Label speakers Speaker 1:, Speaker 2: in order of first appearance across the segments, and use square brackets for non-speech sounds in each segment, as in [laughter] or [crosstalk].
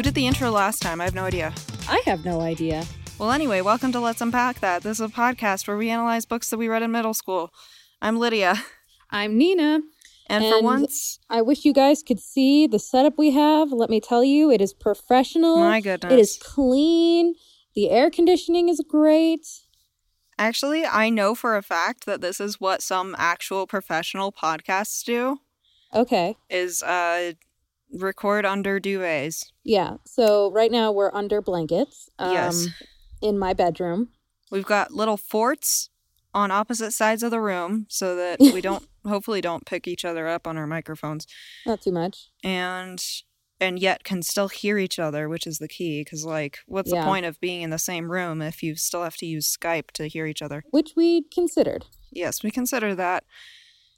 Speaker 1: Who did the intro last time? I have no idea.
Speaker 2: I have no idea.
Speaker 1: Well, anyway, welcome to Let's Unpack That. This is a podcast where we analyze books that we read in middle school. I'm Lidia.
Speaker 2: I'm Nina.
Speaker 1: And, for once,
Speaker 2: I wish you guys could see the setup we have. Let me tell you, it is professional.
Speaker 1: my goodness.
Speaker 2: It is clean. The air conditioning is great.
Speaker 1: Actually, I know for a fact that this is what some actual professional podcasts do
Speaker 2: Okay.
Speaker 1: is uh record under duvets.
Speaker 2: Yeah. So right now we're under blankets. Um,
Speaker 1: Yes.
Speaker 2: In my bedroom.
Speaker 1: We've got little forts on opposite sides of the room so that [laughs] we don't hopefully don't pick each other up on our microphones
Speaker 2: Not too much.
Speaker 1: and and yet can still hear each other, which is the key cuz like what's
Speaker 2: Yeah.
Speaker 1: the point of being in the same room if you still have to use Skype to hear each other?
Speaker 2: Which we considered.
Speaker 1: Yes, we consider that.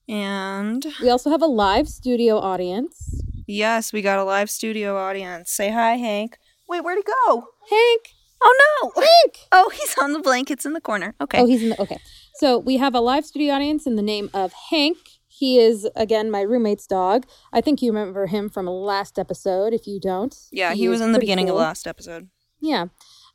Speaker 1: And
Speaker 2: We also have a live studio audience.
Speaker 1: yes, we got a live studio audience. Say hi, Hank. Wait, where'd he go?
Speaker 2: Hank.
Speaker 1: Oh no!
Speaker 2: Hank. [laughs]
Speaker 1: Oh, he's on the blankets in the corner. Okay.
Speaker 2: Oh, he's in the okay. So we have a live studio audience in the name of Hank. He is again my roommate's dog. I think you remember him from last episode. If you don't,
Speaker 1: yeah, he was in the beginning
Speaker 2: cool.
Speaker 1: of last episode.
Speaker 2: Yeah,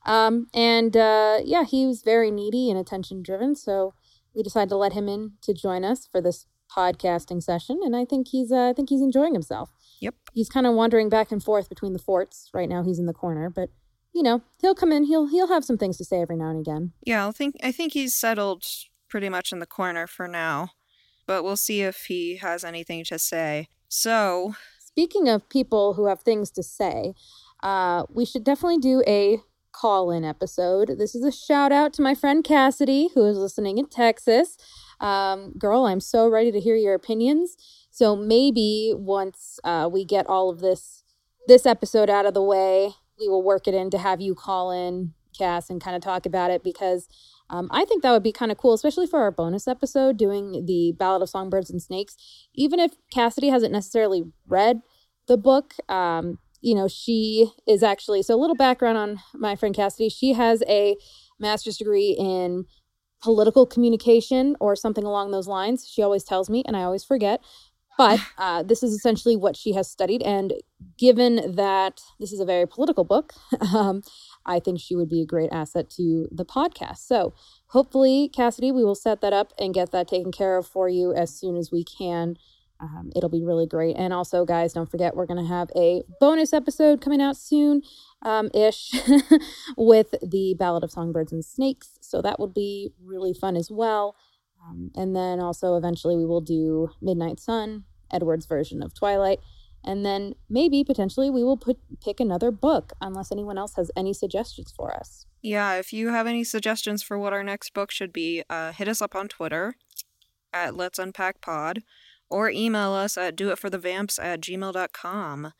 Speaker 2: um, and uh, yeah, he was very needy and attention driven. So we decided to let him in to join us for this podcasting session, and I think he's uh, I think he's enjoying himself.
Speaker 1: Yep.
Speaker 2: He's kind of wandering back and forth between the forts right now. He's in the corner, but you know he'll come in. He'll he'll have some things to say every now and again.
Speaker 1: Yeah, I think I think he's settled pretty much in the corner for now, but we'll see if he has anything to say. So,
Speaker 2: Speaking of people who have things to say, uh, we should definitely do a call in episode. This is a shout out to my friend Cassidy, who is listening in Texas. Um, girl, I'm so ready to hear your opinions. So maybe once uh, we get all of this this episode out of the way, we will work it in to have you call in, Cass, and kind of talk about it because um, I think that would be kind of cool, especially for our bonus episode doing the Ballad of Songbirds and Snakes. Even if Cassidy hasn't necessarily read the book, um, you know, she is actually so a little background on my friend Cassidy. She has a master's degree in political communication or something along those lines. She always tells me, and I always forget. But [sighs] uh, this is essentially what she has studied. And given that this is a very political book, [laughs] um, I think she would be a great asset to the podcast. So hopefully, Cassidy, we will set that up and get that taken care of for you as soon as we can. Um, it'll be really great. And also, guys, don't forget we're going to have a bonus episode coming out soon um, ish [laughs] with the Ballad of Songbirds and Snakes. So that will be really fun as well. Um, and then also, eventually, we will do Midnight Sun, Edward's version of Twilight. And then maybe potentially we will put pick another book unless anyone else has any suggestions for us.
Speaker 1: yeah, if you have any suggestions for what our next book should be, uh, hit us up on Twitter at Let's Unpack Pod or email us at doitforthevamps at gmail.com.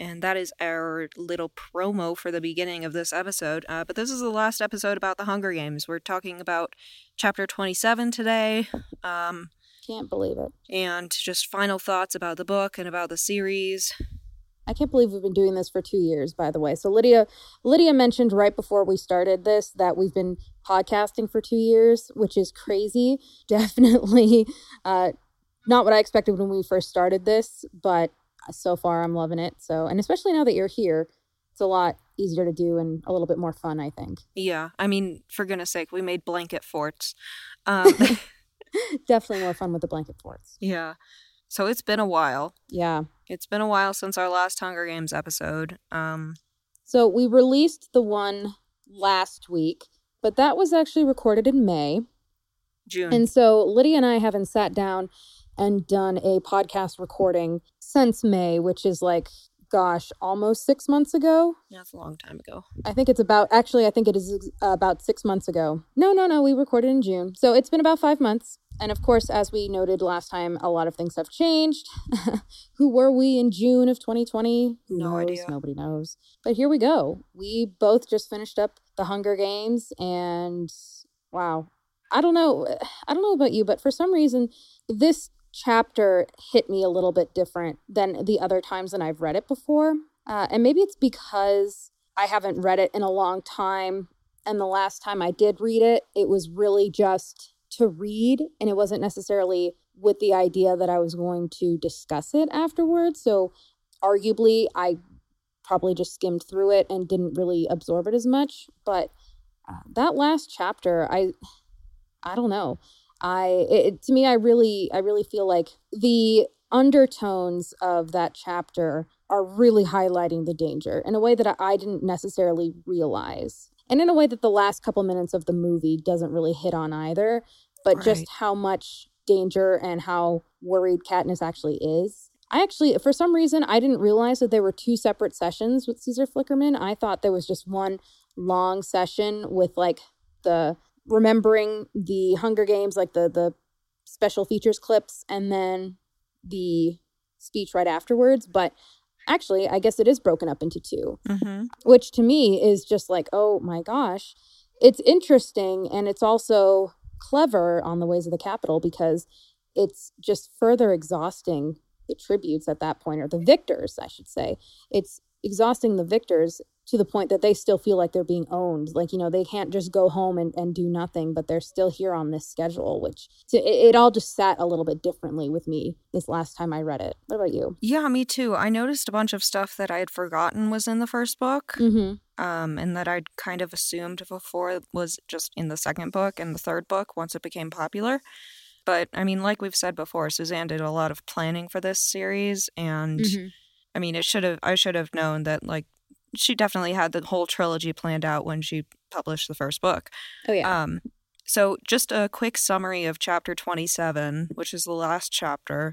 Speaker 1: And that is our little promo for the beginning of this episode. Uh, but this is the last episode about the Hunger Games. We're talking about chapter 27 today. Um,
Speaker 2: Can't believe it.
Speaker 1: and just final thoughts about the book and about the series.
Speaker 2: I can't believe we've been doing this for two years, by the way. So Lidia, Lidia mentioned right before we started this that we've been podcasting for two years, which is crazy. [laughs] Definitely, uh, not what I expected when we first started this, but so far I'm loving it. So, and especially now that you're here, it's a lot easier to do and a little bit more fun, I think.
Speaker 1: Yeah, I mean, for goodness sake, we made blanket forts. Um, [laughs] [laughs]
Speaker 2: Definitely more fun with the blanket forts.
Speaker 1: yeah. So it's been a while.
Speaker 2: Yeah.
Speaker 1: It's been a while since our last Hunger Games episode. Um,
Speaker 2: So we released the one last week, but that was actually recorded in May.
Speaker 1: June.
Speaker 2: And so Lidia and I haven't sat down and done a podcast recording since May, which is like, gosh, almost six months ago.
Speaker 1: Yeah, That's a long time ago.
Speaker 2: I think it's about, actually, I think it is uh, about six months ago. No, no, no, we recorded in June. So it's been about five months. And of course, as we noted last time, a lot of things have changed. [laughs] Who were we in June of 2020? Who
Speaker 1: No
Speaker 2: knows?
Speaker 1: idea.
Speaker 2: Nobody knows. But here we go. We both just finished up the Hunger Games, and wow, I don't know. I don't know about you, but for some reason, this chapter hit me a little bit different than the other times that I've read it before. Uh, and maybe it's because I haven't read it in a long time. And the last time I did read it, it was really just to read, and it wasn't necessarily with the idea that I was going to discuss it afterwards. So, arguably, I probably just skimmed through it and didn't really absorb it as much. But uh, that last chapter, I, I don't know. I it, to me, I really, I really feel like the undertones of that chapter are really highlighting the danger in a way that I didn't necessarily realize. And in a way that the last couple minutes of the movie doesn't really hit on either, but right. just how much danger and how worried Katniss actually is. I actually, for some reason, I didn't realize that there were two separate sessions with Caesar Flickerman. I thought there was just one long session with like the remembering the Hunger Games, like the the special features clips, and then the speech right afterwards. But actually, I guess it is broken up into 2 mm-hmm. which to me is just like, oh my gosh, it's interesting and it's also clever on the ways of the Capitol because it's just further exhausting the tributes at that point, or the victors, I should say. It's exhausting the victors to the point that they still feel like they're being owned. Like, you know, they can't just go home and, and do nothing, but they're still here on this schedule, which it, it, all just sat a little bit differently with me this last time I read it. What about you?
Speaker 1: Yeah, me too. I noticed a bunch of stuff that I had forgotten was in the first book. Mm-hmm. Um, and that I'd kind of assumed before was just in the second book and the third book once it became popular. But I mean, like we've said before, Suzanne did a lot of planning for this series, and mm-hmm. I mean, it should have I should have known that like she definitely had the whole trilogy planned out when she published the first book.
Speaker 2: Oh yeah.
Speaker 1: Um, so just a quick summary of chapter twenty seven, which is the last chapter.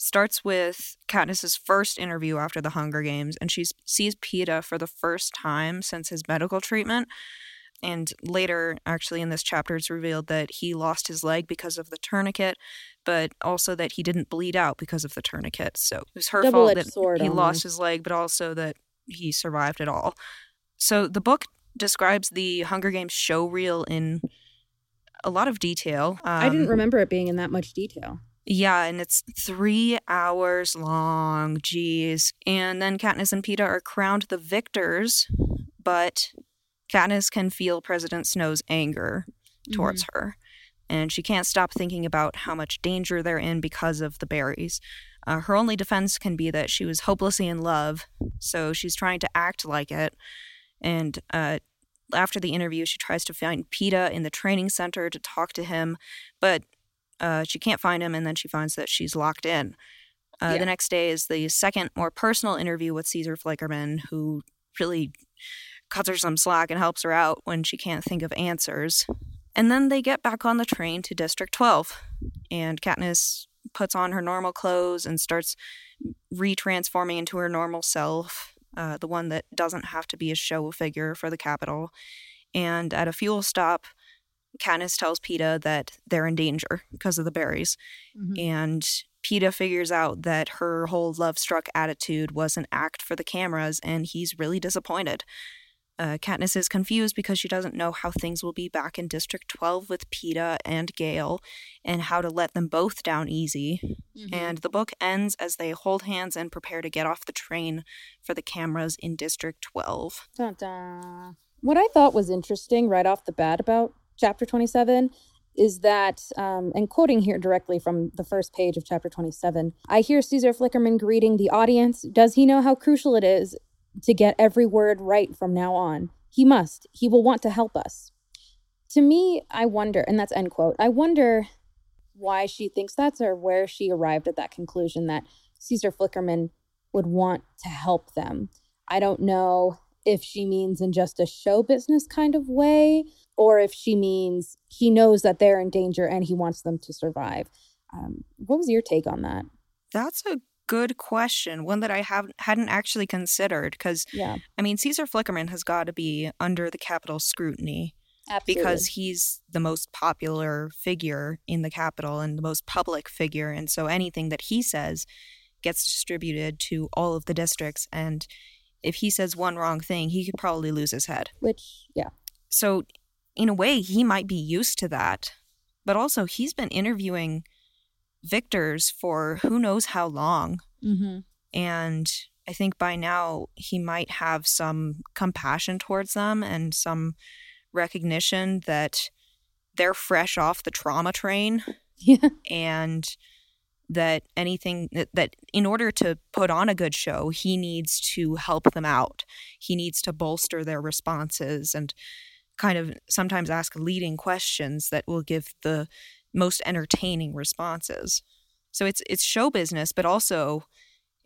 Speaker 1: Starts with Katniss's first interview after the Hunger Games, and she sees Peeta for the first time since his medical treatment. And later, actually, in this chapter, it's revealed that he lost his leg because of the tourniquet, but also that he didn't bleed out because of the tourniquet. So it was her fault that he lost his leg, but also that he survived at all. So the book describes the Hunger Games show reel in a lot of detail.
Speaker 2: Um, I didn't um, remember it being in that much detail.
Speaker 1: Yeah, and it's three hours long. Jeez. And then Katniss and Peeta are crowned the victors, but Katniss can feel President Snow's anger towards mm-hmm. her, and she can't stop thinking about how much danger they're in because of the berries. Uh, her only defense can be that she was hopelessly in love, so she's trying to act like it. And uh, after the interview, she tries to find Peeta in the training center to talk to him, but uh, she can't find him, and then she finds that she's locked in. Uh, yeah. The next day is the second, more personal interview with Caesar Flickerman, who really cuts her some slack and helps her out when she can't think of answers. And then they get back on the train to District 12, and Katniss puts on her normal clothes and starts retransforming into her normal self, uh, the one that doesn't have to be a show figure for the Capitol. And at a fuel stop, Katniss tells Peeta that they're in danger because of the berries. Mm-hmm. And Peeta figures out that her whole love struck attitude was an act for the cameras, and he's really disappointed. Uh, Katniss is confused because she doesn't know how things will be back in District 12 with Peeta and Gale and how to let them both down easy. Mm-hmm. And the book ends as they hold hands and prepare to get off the train for the cameras in District 12.
Speaker 2: Dun, dun. What I thought was interesting right off the bat about chapter 27 is that, um, and quoting here directly from the first page of chapter 27, I hear Caesar Flickerman greeting the audience. Does he know how crucial it is to get every word right from now on. He must. He will want to help us. To me, I wonder, and that's end quote, I wonder why she thinks that's or where she arrived at that conclusion that Caesar Flickerman would want to help them. I don't know if she means in just a show business kind of way or if she means he knows that they're in danger and he wants them to survive. Um, what was your take on that?
Speaker 1: That's a good question, one that I have hadn't actually considered. Because yeah. I mean, Caesar Flickerman has got to be under the Capitol scrutiny.
Speaker 2: Absolutely.
Speaker 1: Because he's the most popular figure in the Capitol and the most public figure. And so anything that he says gets distributed to all of the districts. And if he says one wrong thing, he could probably lose his head.
Speaker 2: Which, yeah.
Speaker 1: So, in a way, he might be used to that. But also, he's been interviewing victors for who knows how long. Mm-hmm. And I think by now he might have some compassion towards them and some recognition that they're fresh off the trauma train. [laughs]
Speaker 2: Yeah.
Speaker 1: And that anything that, that in order to put on a good show, he needs to help them out. He needs to bolster their responses and kind of sometimes ask leading questions that will give the most entertaining responses. So it's it's show business, but also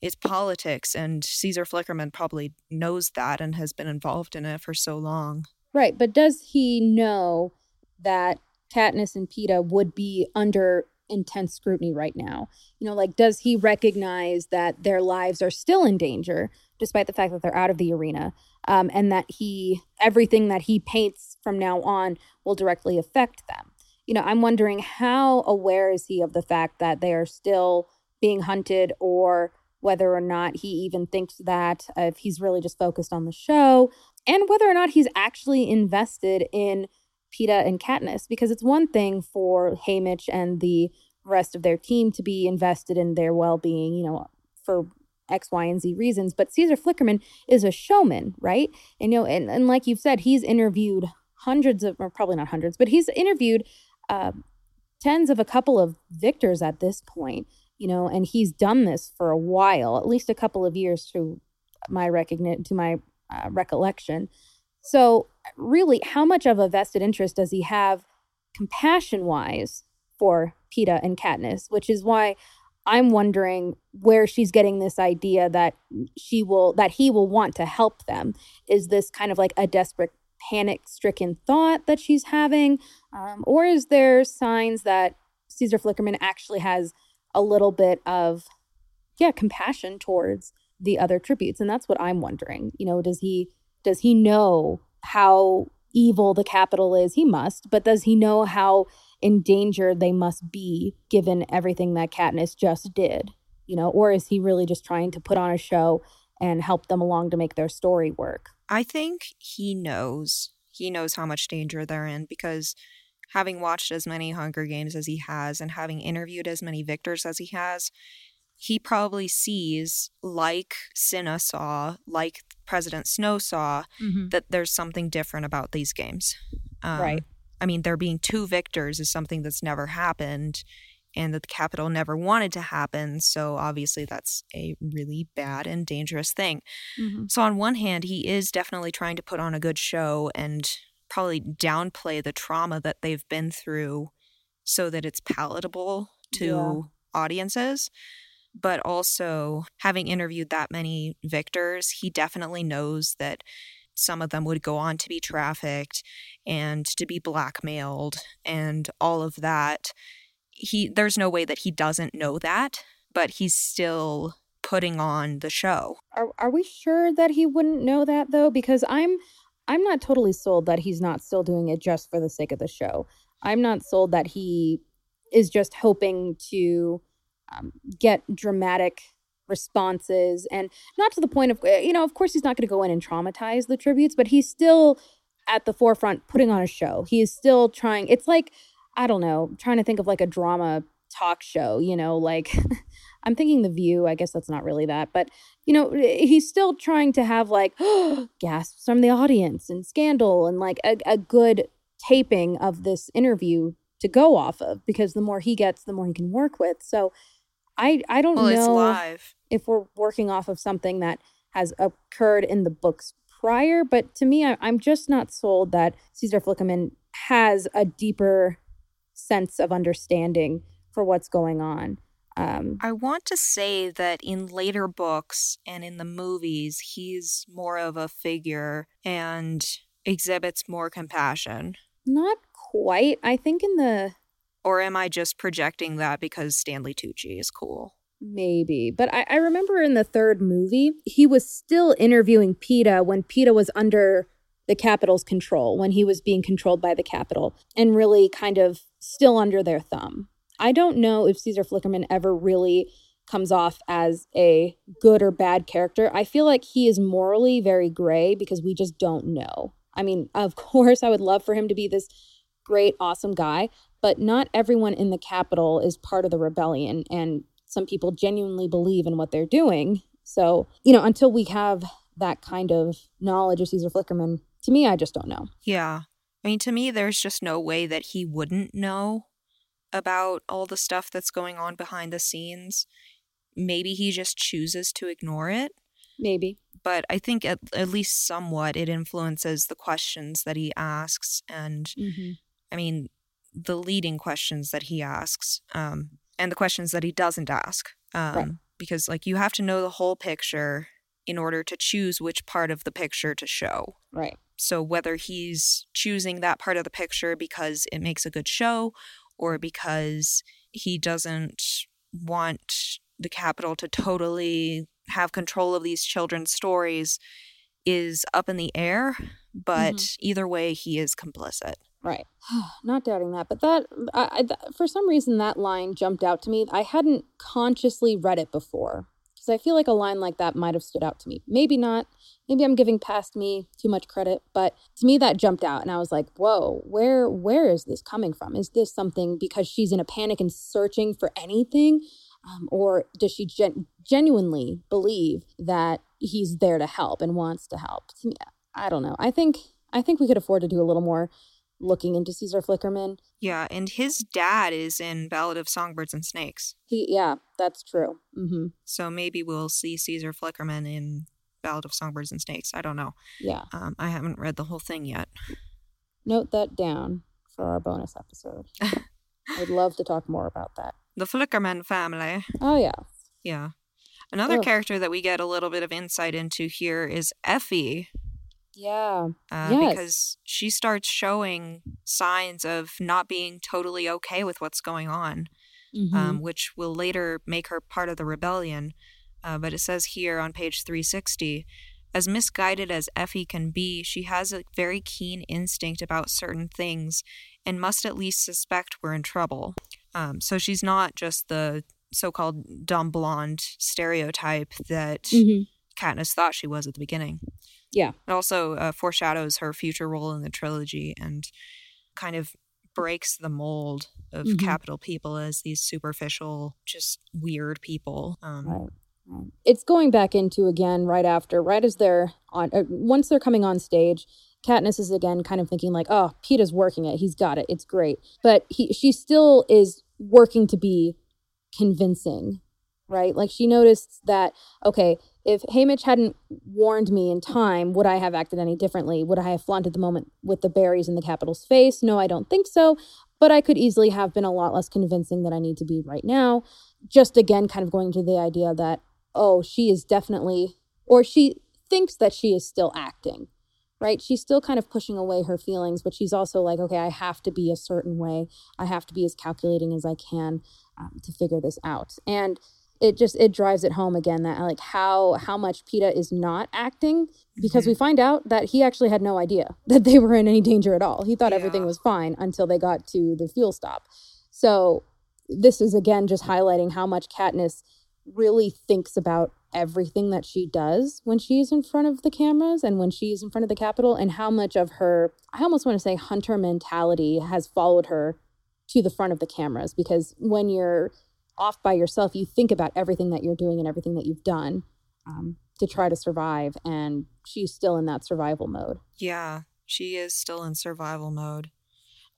Speaker 1: it's politics and Caesar Flickerman probably knows that and has been involved in it for so long.
Speaker 2: Right, but does he know that Katniss and Peeta would be under intense scrutiny right now? You know, like, does he recognize that their lives are still in danger despite the fact that they're out of the arena? Um, and that he, everything that he paints from now on will directly affect them. You know, I'm wondering how aware is he of the fact that they are still being hunted or whether or not he even thinks that, uh, if he's really just focused on the show, and whether or not he's actually invested in Peeta and Katniss. Because it's one thing for Haymitch and the rest of their team to be invested in their well being, you know, for X, Y, and Z reasons. But Caesar Flickerman is a showman, right? And you know, and, and like you've said, he's interviewed hundreds of, or probably not hundreds, but he's interviewed uh, tens of a couple of victors at this point you know, and he's done this for a while, at least a couple of years to my recognition, to my uh, recollection. So, really, how much of a vested interest does he have, compassion wise, for Peeta and Katniss? Which is why I'm wondering where she's getting this idea that she will, that he will want to help them. Is this kind of like a desperate, panic stricken thought that she's having? Um, or is there signs that Caesar Flickerman actually has a little bit of yeah compassion towards the other tributes? And that's what i'm wondering you know does he does he know how evil the Capitol is? He must but does he know how endangered they must be given everything that katniss just did you know? Or is he really just trying to put on a show and help them along to make their story work?
Speaker 1: I think he knows he knows how much danger they're in because having watched as many Hunger Games as he has and having interviewed as many victors as he has, he probably sees, like Cinna saw, like President Snow saw, mm-hmm. that there's something different about these games.
Speaker 2: Um, right.
Speaker 1: I mean, there being two victors is something that's never happened and that the Capitol never wanted to happen. So obviously, that's a really bad and dangerous thing. Mm-hmm. So, on one hand, he is definitely trying to put on a good show and probably downplay the trauma that they've been through so that it's palatable to yeah. audiences. But also, having interviewed that many victors, he definitely knows that some of them would go on to be trafficked and to be blackmailed and all of that. He there's no way that he doesn't know that, but he's still putting on the show.
Speaker 2: Are are we sure that he wouldn't know that though? Because I'm I'm not totally sold that he's not still doing it just for the sake of the show. I'm not sold that he is just hoping to um, get dramatic responses and not to the point of eh, you know of course he's not going to go in and traumatize the tributes but he's still at the forefront putting on a show he is still trying it's like i don't know trying to think of like a drama talk show you know like [laughs] I'm thinking The View. I guess that's not really that, but you know, he's still trying to have like [gasps] gasps from the audience and scandal and like a, a good taping of this interview to go off of because the more he gets, the more he can work with. So I I don't well, know if we're working off of something that has occurred in the books prior, but to me, I, I'm just not sold that Caesar Flickerman has a deeper sense of understanding for what's going on.
Speaker 1: Um, I want to say that in later books and in the movies, he's more of a figure and exhibits more compassion.
Speaker 2: Not quite. I think in the.
Speaker 1: Or am I just projecting that because Stanley Tucci is cool?
Speaker 2: Maybe. But I, I remember in the third movie, he was still interviewing Peeta when Peeta was under the Capitol's control, when he was being controlled by the Capitol, and really kind of still under their thumb. I don't know if Caesar Flickerman ever really comes off as a good or bad character. I feel like he is morally very gray because we just don't know. I mean, [laughs] of course, I would love for him to be this great, awesome guy, but not everyone in the Capitol is part of the rebellion, and some people genuinely believe in what they're doing. So, you know, until we have that kind of knowledge of Caesar Flickerman, to me, I just don't know.
Speaker 1: Yeah. I mean, to me, there's just no way that he wouldn't know about all the stuff that's going on behind the scenes. Maybe he just chooses to ignore it.
Speaker 2: Maybe.
Speaker 1: But I think at, at least somewhat it influences the questions that he asks. And
Speaker 2: Mm-hmm.
Speaker 1: I mean, the leading questions that he asks um, and the questions that he doesn't ask. Um,
Speaker 2: Right.
Speaker 1: Because, like, you have to know the whole picture in order to choose which part of the picture to show.
Speaker 2: Right.
Speaker 1: So, whether he's choosing that part of the picture because it makes a good show or because he doesn't want the Capitol to totally have control of these children's stories is up in the air. Mm-hmm. But either way, he is complicit.
Speaker 2: Right. [sighs] Not doubting that, but that I, I, th- for some reason that line jumped out to me. I hadn't consciously read it before because I feel like a line like that might have stood out to me. Maybe not. Maybe I'm giving past me too much credit, but to me that jumped out, and I was like, "Whoa, where where is this coming from? Is this something because she's in a panic and searching for anything?" Um, or does she gen- genuinely believe that he's there to help and wants to help? To me, I don't know. I think I think we could afford to do a little more looking into Caesar Flickerman.
Speaker 1: Yeah, and his dad is in Ballad of Songbirds and Snakes.
Speaker 2: He, yeah, that's true. Mm-hmm.
Speaker 1: So maybe we'll see Caesar Flickerman in Ballad of Songbirds and Snakes. I don't know.
Speaker 2: Yeah,
Speaker 1: Um, I haven't read the whole thing yet.
Speaker 2: note that down for our bonus episode. [laughs] I'd love to talk more about that.
Speaker 1: The Flickerman family.
Speaker 2: Oh yeah,
Speaker 1: Yeah. Another character that we get a little bit of insight into here is Effie,
Speaker 2: yeah,
Speaker 1: uh,
Speaker 2: Yes.
Speaker 1: because she starts showing signs of not being totally okay with what's going on,
Speaker 2: Mhm.
Speaker 1: um, which will later make her part of the rebellion. Uh, but it says here on page 360 as misguided as Effie can be, she has a very keen instinct about certain things and must at least suspect we're in trouble. Um, so she's not just the so called dumb blonde stereotype that
Speaker 2: Mhm.
Speaker 1: Katniss thought she was at the beginning.
Speaker 2: Yeah.
Speaker 1: It also uh, foreshadows her future role in the trilogy and kind of breaks the mold of
Speaker 2: Mhm.
Speaker 1: Capitol people as these superficial, just weird people. Um,
Speaker 2: Right. right. It's going back into again right after, right as they're on. Uh, once they're coming on stage, Katniss is again kind of thinking like, "Oh, Peeta's working it. He's got it. It's great." But he, she still is working to be convincing, right? Like she noticed that okay, if Haymitch hadn't warned me in time, would I have acted any differently? Would I have flaunted the moment with the berries in the Capitol's face? No, I don't think so. But I could easily have been a lot less convincing than I need to be right now. Just again, kind of going to the idea that, oh, she is definitely, or she thinks that she is still acting, right? She's still kind of pushing away her feelings, but she's also like, okay, I have to be a certain way. I have to be as calculating as I can um, to figure this out. And it just it drives it home again that like how how much Peeta is not acting because we mm-hmm. find out that he actually had no idea [laughs] that they were in any danger at all. He thought everything was fine until they got to the fuel stop. So this is again just highlighting how much Katniss really thinks about everything that she does when she's in front of the cameras and when she's in front of the Capitol and how much of her I almost want to say hunter mentality has followed her to the front of the cameras because when you're off by yourself, you think about everything that you're doing and everything that you've done um, to try to survive. And she's still in that survival mode.
Speaker 1: Yeah, she is still in survival mode.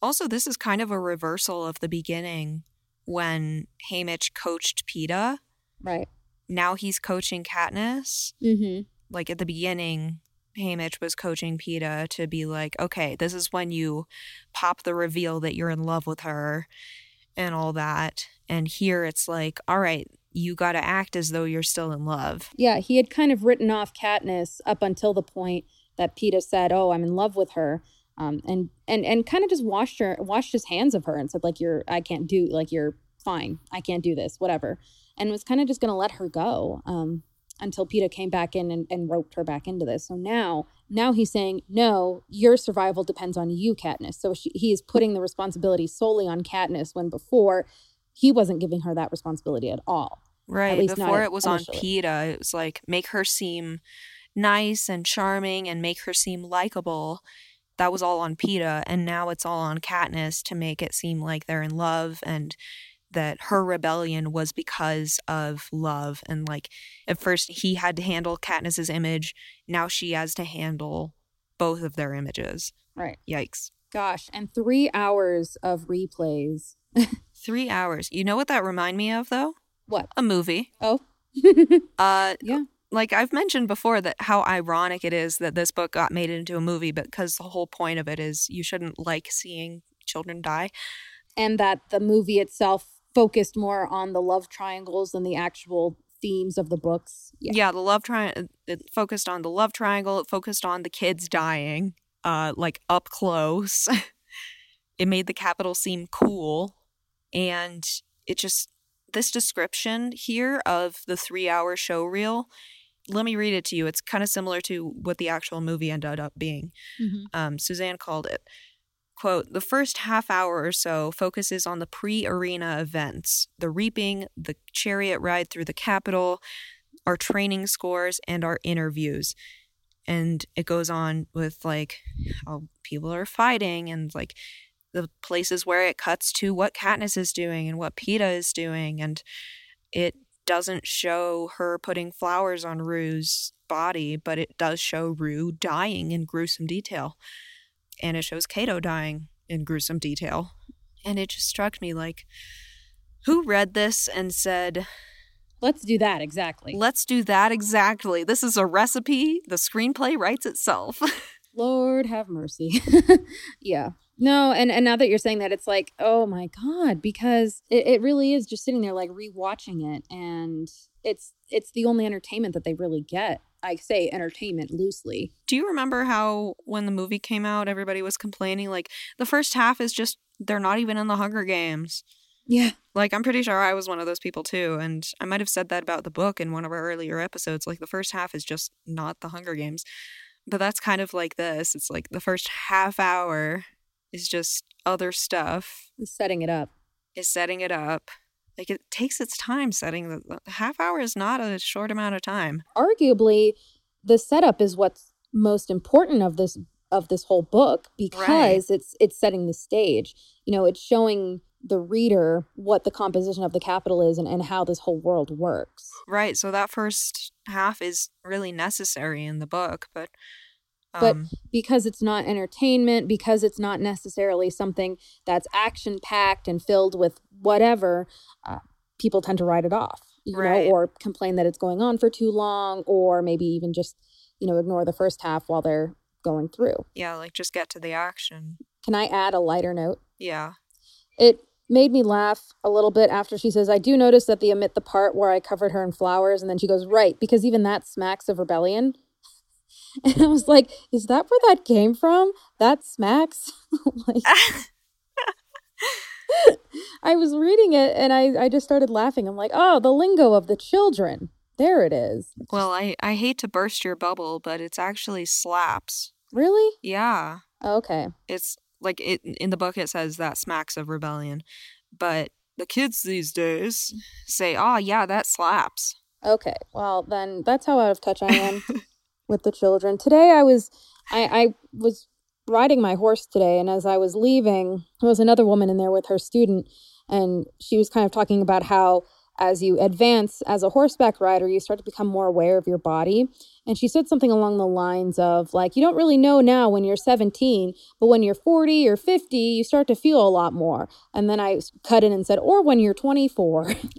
Speaker 1: Also, this is kind of a reversal of the beginning when Haymitch coached Peeta.
Speaker 2: Right.
Speaker 1: Now he's coaching Katniss.
Speaker 2: Mm-hmm.
Speaker 1: Like at the beginning, Haymitch was coaching Peeta to be like, okay, this is when you pop the reveal that you're in love with her and all that. And here it's like, all right, you got to act as though you're still in love.
Speaker 2: Yeah, he had kind of written off Katniss up until the point that Peeta said, "Oh, I'm in love with her," um, and and and kind of just washed her, washed his hands of her, and said, "Like you're, I can't do, like you're fine, I can't do this, whatever," and was kind of just gonna let her go um, until Peeta came back in and, and roped her back into this. So now, now he's saying, "No, your survival depends on you, Katniss." So she, he is putting the responsibility solely on Katniss when before he wasn't giving her that responsibility at all.
Speaker 1: Right.
Speaker 2: not
Speaker 1: Before it was on
Speaker 2: initially.
Speaker 1: Peeta, it was like make her seem nice and charming and make her seem likable. That was all on Peeta. And now it's all on Katniss to make it seem like they're in love and that her rebellion was because of love. And like at first he had to handle Katniss's image. Now she has to handle both of their images.
Speaker 2: Right.
Speaker 1: Yikes.
Speaker 2: Gosh, and three hours of replays. [laughs]
Speaker 1: Three hours. You know what that remind me of though?
Speaker 2: What?
Speaker 1: A movie.
Speaker 2: Oh. [laughs]
Speaker 1: Uh,
Speaker 2: Yeah.
Speaker 1: like I've mentioned before that how ironic it is that this book got made into a movie, because the whole point of it is you shouldn't like seeing children die.
Speaker 2: and that the movie itself focused more on the love triangles than the actual themes of the books.
Speaker 1: Yeah, the love triangle. It focused on the love triangle. It focused on the kids dying, uh, like up close. [laughs] it made the Capitol seem cool, and it just this description here of the three-hour show reel. Let me read it to you. It's kind of similar to what the actual movie ended up being. um, Suzanne called it. Quote, the first half hour or so focuses on the pre arena events the reaping, the chariot ride through the Capitol, our training scores, and our interviews. And it goes on with like how people are fighting and like the places where it cuts to what Katniss is doing and what Peeta is doing. And it doesn't show her putting flowers on Rue's body, but it does show Rue dying in gruesome detail. And it shows Cato dying in gruesome detail. And it just struck me like, who read this and said,
Speaker 2: Let's do that exactly.
Speaker 1: let's do that exactly? This is a recipe. The screenplay writes itself. [laughs]
Speaker 2: Lord have mercy. [laughs] yeah. No, and, and now that you're saying that, it's like, oh my God, because it, it really is just sitting there like rewatching it and it's it's the only entertainment that they really get. I say entertainment loosely.
Speaker 1: Do you remember how when the movie came out, everybody was complaining? Like, the first half is just, they're not even in the Hunger Games.
Speaker 2: Yeah.
Speaker 1: Like, I'm pretty sure I was one of those people too. And I might have said that about the book in one of our earlier episodes. Like, the first half is just not the Hunger Games. But that's kind of like this. It's like the first half hour is just other stuff,
Speaker 2: Setting it up.
Speaker 1: is setting it up. Like, it takes its time setting the, half hour is not a short amount of time.
Speaker 2: arguably the setup is what's most important of this of this whole book because
Speaker 1: Right.
Speaker 2: it's it's setting the stage you know it's showing the reader what the composition of the Capitol is and, and how this whole world works
Speaker 1: Right. So that first half is really necessary in the book, but.
Speaker 2: But-
Speaker 1: Um,
Speaker 2: because it's not entertainment because it's not necessarily something that's action packed and filled with whatever uh, people tend to write it off you
Speaker 1: Right.
Speaker 2: know or complain that it's going on for too long or maybe even just you know ignore the first half while they're going through
Speaker 1: yeah, like just get to the action.
Speaker 2: can i add a lighter note
Speaker 1: Yeah.
Speaker 2: It made me laugh a little bit after she says, I do notice that they omit the part where I covered her in flowers. And then she goes, Right, because even that smacks of rebellion. [laughs] And I was like, Is that where that came from? That smacks? [laughs] like, [laughs] I was reading it and I, I just started laughing. I'm like, Oh, the lingo of the children. There it is.
Speaker 1: Well, I, I hate to burst your bubble, but it's actually slaps.
Speaker 2: Really?
Speaker 1: Yeah.
Speaker 2: Okay.
Speaker 1: It's like it in the book it says that smacks of rebellion. But the kids these days say, Oh yeah, that slaps.
Speaker 2: Okay. Well, then that's how out of touch I am with the children. Today I was I I was riding my horse today and as I was leaving, there was another woman in there with her student and she was kind of talking about how as you advance as a horseback rider, you start to become more aware of your body. And she said something along the lines of like you don't really know now when you're 17, but when you're 40 or 50, you start to feel a lot more. And then I cut in and said or when you're 24. [laughs]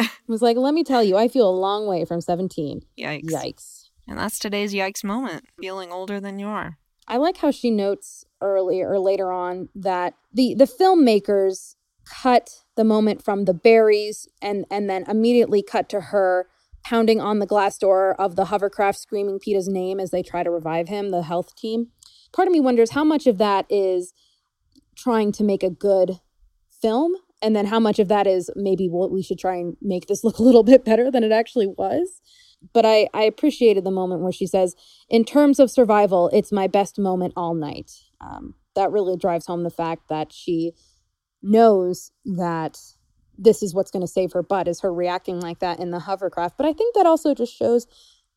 Speaker 2: I was like, let me tell you, I feel a long way from 17.
Speaker 1: Yikes.
Speaker 2: Yikes.
Speaker 1: And that's today's yikes moment. Feeling older than you are.
Speaker 2: I like how she notes earlier or later on that the the filmmakers cut the moment from the berries and and then immediately cut to her pounding on the glass door of the hovercraft screaming Peeta's name as they try to revive him, the health team. Part of me wonders how much of that is trying to make a good film and then how much of that is maybe what we should try and make this look a little bit better than it actually was. But I, I appreciated the moment where she says, in terms of survival, it's my best moment all night. Um, that really drives home the fact that she knows that this is what's going to save her butt is her reacting like that in the hovercraft. But I think that also just shows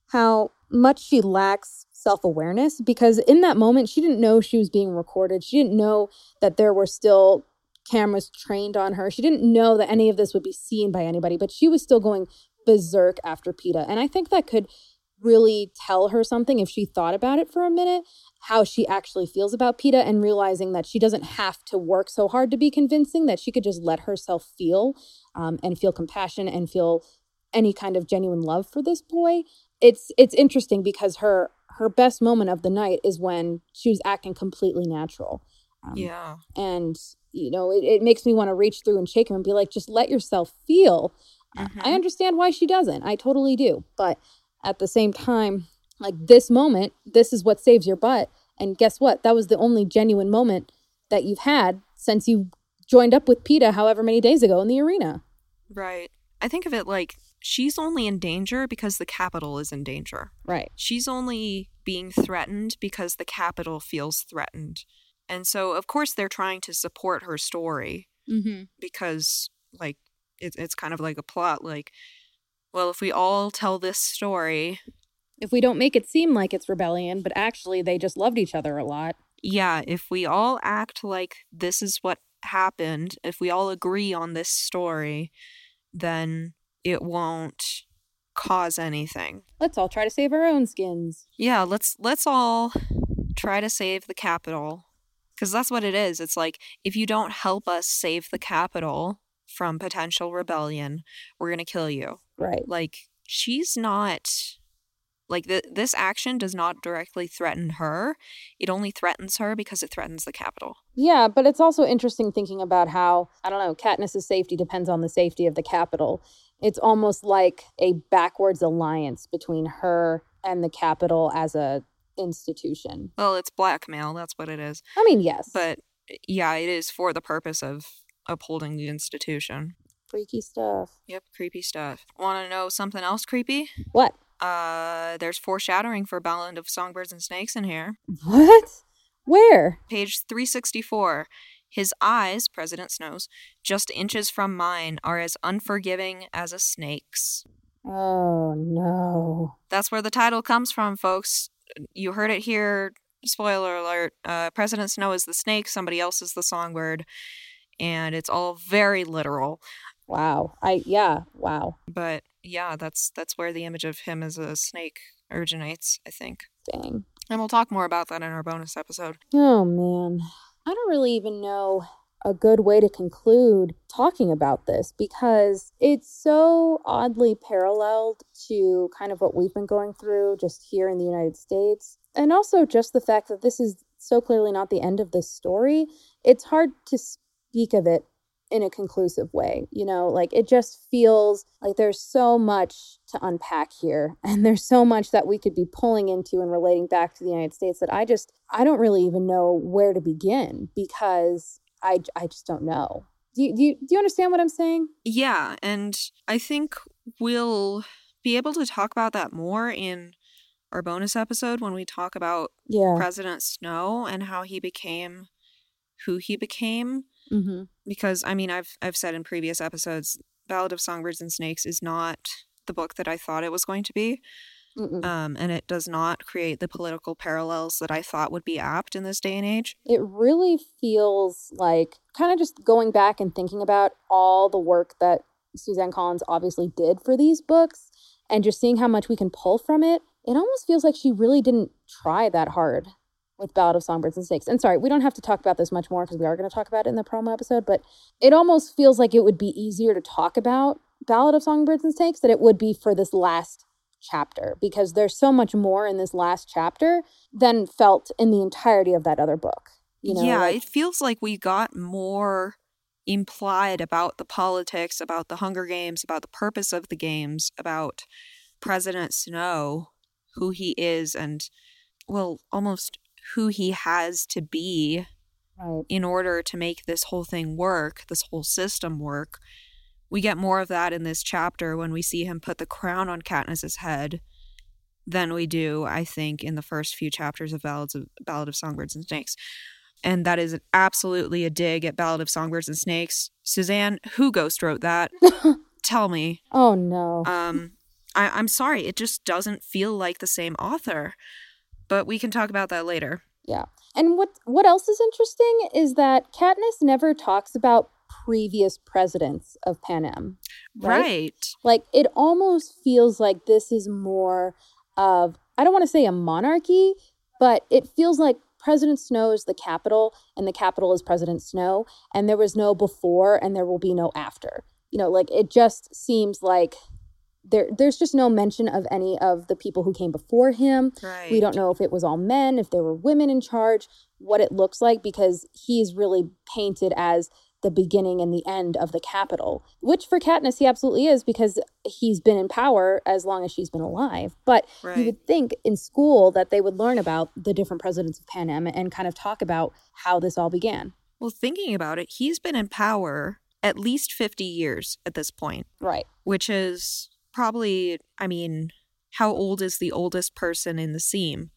Speaker 2: how much she lacks self awareness because in that moment, she didn't know she was being recorded. She didn't know that there were still cameras trained on her. She didn't know that any of this would be seen by anybody, but she was still going berserk after Peeta. And I think that could really tell her something if she thought about it for a minute, how she actually feels about Peeta and realizing that she doesn't have to work so hard to be convincing, that she could just let herself feel um, and feel compassion and feel any kind of genuine love for this boy. It's it's interesting because her her best moment of the night is when she was acting completely natural.
Speaker 1: Um, yeah.
Speaker 2: And, you know, it, it makes me want to reach through and shake her and be like, just let yourself feel. Mm-hmm. I understand why she doesn't. I totally do. But at the same time, like this moment, this is what saves your butt. And guess what? That was the only genuine moment that you've had since you joined up with Peeta however many days ago in the arena.
Speaker 1: Right. I think of it like she's only in danger because the Capitol is in danger.
Speaker 2: Right.
Speaker 1: She's only being threatened because the Capitol feels threatened. And so, of course, they're trying to support her story
Speaker 2: mm-hmm.
Speaker 1: because, like, it, it's kind of like a plot. Like, well, if we all tell this story,
Speaker 2: if we don't make it seem like it's rebellion, but actually they just loved each other a lot.
Speaker 1: Yeah, if we all act like this is what happened, if we all agree on this story, then it won't cause anything.
Speaker 2: Let's all try to save our own skins.
Speaker 1: Yeah, let's let's all try to save the Capitol because that's what it is. It's like if you don't help us save the Capitol from potential rebellion, we're going to kill you.
Speaker 2: Right.
Speaker 1: Like she's not like th- this action does not directly threaten her. It only threatens her because it threatens the Capitol
Speaker 2: Yeah, but it's also interesting thinking about how I don't know, Katniss's safety depends on the safety of the Capitol It's almost like a backwards alliance between her and the Capitol as a institution.
Speaker 1: Well, it's blackmail. That's what it is.
Speaker 2: I mean, yes.
Speaker 1: But yeah, it is for the purpose of upholding the institution.
Speaker 2: Freaky stuff.
Speaker 1: Yep, creepy stuff. Want to know something else creepy?
Speaker 2: What?
Speaker 1: Uh, there's foreshadowing for a Ballad of Songbirds and Snakes in here.
Speaker 2: What? Where?
Speaker 1: Page 364. His eyes, President Snow's, just inches from mine, are as unforgiving as a snake's.
Speaker 2: Oh, no.
Speaker 1: That's where the title comes from, folks you heard it here. Spoiler alert: uh, President Snow is the snake. Somebody else is the songbird, and it's all very literal.
Speaker 2: Wow. I yeah. Wow.
Speaker 1: But yeah, that's that's where the image of him as a snake originates. I think.
Speaker 2: Dang.
Speaker 1: And we'll talk more about that in our bonus episode.
Speaker 2: Oh man, I don't really even know a good way to conclude talking about this because it's so oddly paralleled to kind of what we've been going through just here in the United States. And also just the fact that this is so clearly not the end of this story. It's hard to speak of it in a conclusive way. You know, like it just feels like there's so much to unpack here [laughs] and there's so much that we could be pulling into and relating back to the United States that I just I don't really even know where to begin because I, I just don't know. Do you, do you, do you understand what I'm saying?
Speaker 1: Yeah. And I think we'll be able to talk about that more in our bonus episode when we talk about
Speaker 2: yeah.
Speaker 1: President Snow and how he became who he became.
Speaker 2: Mm-hmm.
Speaker 1: Because I mean, I've I've said in previous episodes, Ballad of Songbirds and Snakes is not the book that I thought it was going to be. Um, and it does not create the political parallels that I thought would be apt in this day and age.
Speaker 2: It really feels like kind of just going back and thinking about all the work that Suzanne Collins obviously did for these books and just seeing how much we can pull from it. It almost feels like she really didn't try that hard with Ballad of Songbirds and Snakes. And sorry, we don't have to talk about this much more because we are going to talk about it in the promo episode, but it almost feels like it would be easier to talk about Ballad of Songbirds and Snakes than it would be for this last chapter because there's so much more in this last chapter than felt in the entirety of that other book. You know,
Speaker 1: yeah, like, it feels like we got more implied about the politics, about the Hunger Games, about the purpose of the games, about President Snow, who he is, and well, almost who he has to be
Speaker 2: right.
Speaker 1: in order to make this whole thing work, this whole system work. We get more of that in this chapter when we see him put the crown on Katniss's head than we do, I think, in the first few chapters of Ballads of Ballad of Songbirds and Snakes. And that is absolutely a dig at Ballad of Songbirds and Snakes. Suzanne, who ghost wrote that? [laughs] Tell me.
Speaker 2: Oh no.
Speaker 1: Um, I, I'm sorry, it just doesn't feel like the same author. But we can talk about that later.
Speaker 2: Yeah. And what what else is interesting is that Katniss never talks about previous presidents of Panem.
Speaker 1: Right? right.
Speaker 2: Like it almost feels like this is more of, I don't want to say a monarchy, but it feels like President Snow is the Capitol and the Capitol is President Snow. And there was no before and there will be no after. You know, like it just seems like there there's just no mention of any of the people who came before him.
Speaker 1: Right.
Speaker 2: We don't know if it was all men, if there were women in charge, what it looks like because he's really painted as the beginning and the end of the Capitol, which for Katniss he absolutely is because he's been in power as long as she's been alive. But
Speaker 1: Right.
Speaker 2: you would think in school that they would learn about the different presidents of Panem and kind of talk about how this all began.
Speaker 1: Well, thinking about it, he's been in power at least 50 years at this point,
Speaker 2: Right.
Speaker 1: which is probably, I mean, how old is the oldest person in the seam?